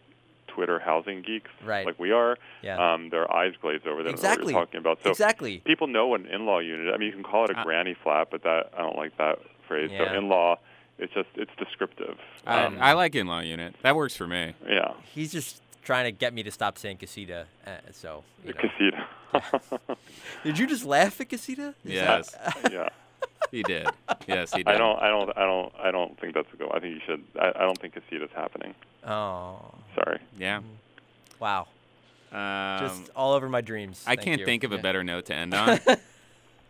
Twitter housing geeks right. like we are, yeah. um, their eyes glaze over. They exactly. know what you're talking about. So exactly. people know an in-law unit. I mean, you can call it a uh, granny flat, but that I don't like that phrase. Yeah. So in-law, it's just it's descriptive. Um, I, I like in-law unit. That works for me. Yeah. He's just trying to get me to stop saying casita. Uh, so you know. casita. Did you just laugh at casita? Is yes. That, yeah. He did. Yes, he did. I don't. I don't. I don't. I don't think that's a go. I think you should. I, I don't think casita's happening. Oh. Sorry. Yeah. Mm-hmm. Wow. Um, Just all over my dreams. I Thank can't you. think of yeah. a better note to end on.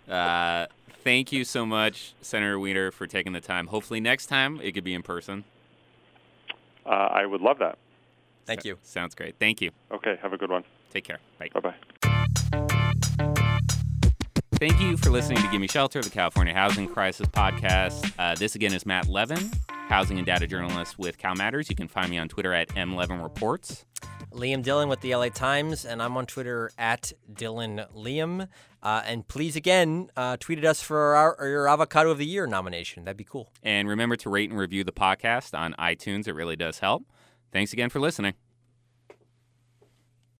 uh, thank you so much, Senator Wiener, for taking the time. Hopefully, next time it could be in person. Uh, I would love that. Thank So- you. Sounds great. Thank you. Okay. Have a good one. Take care. Bye. Bye bye. Thank you for listening to Gimme Shelter, the California Housing Crisis Podcast. Uh, this again is Matt Levin, housing and data journalist with Cal Matters. You can find me on Twitter at MLevinReports. Liam Dillon with the LA Times, and I'm on Twitter at Dillon Liam. Uh, and please, again, uh, tweet at us for our, your Avocado of the Year nomination. That'd be cool. And remember to rate and review the podcast on iTunes. It really does help. Thanks again for listening.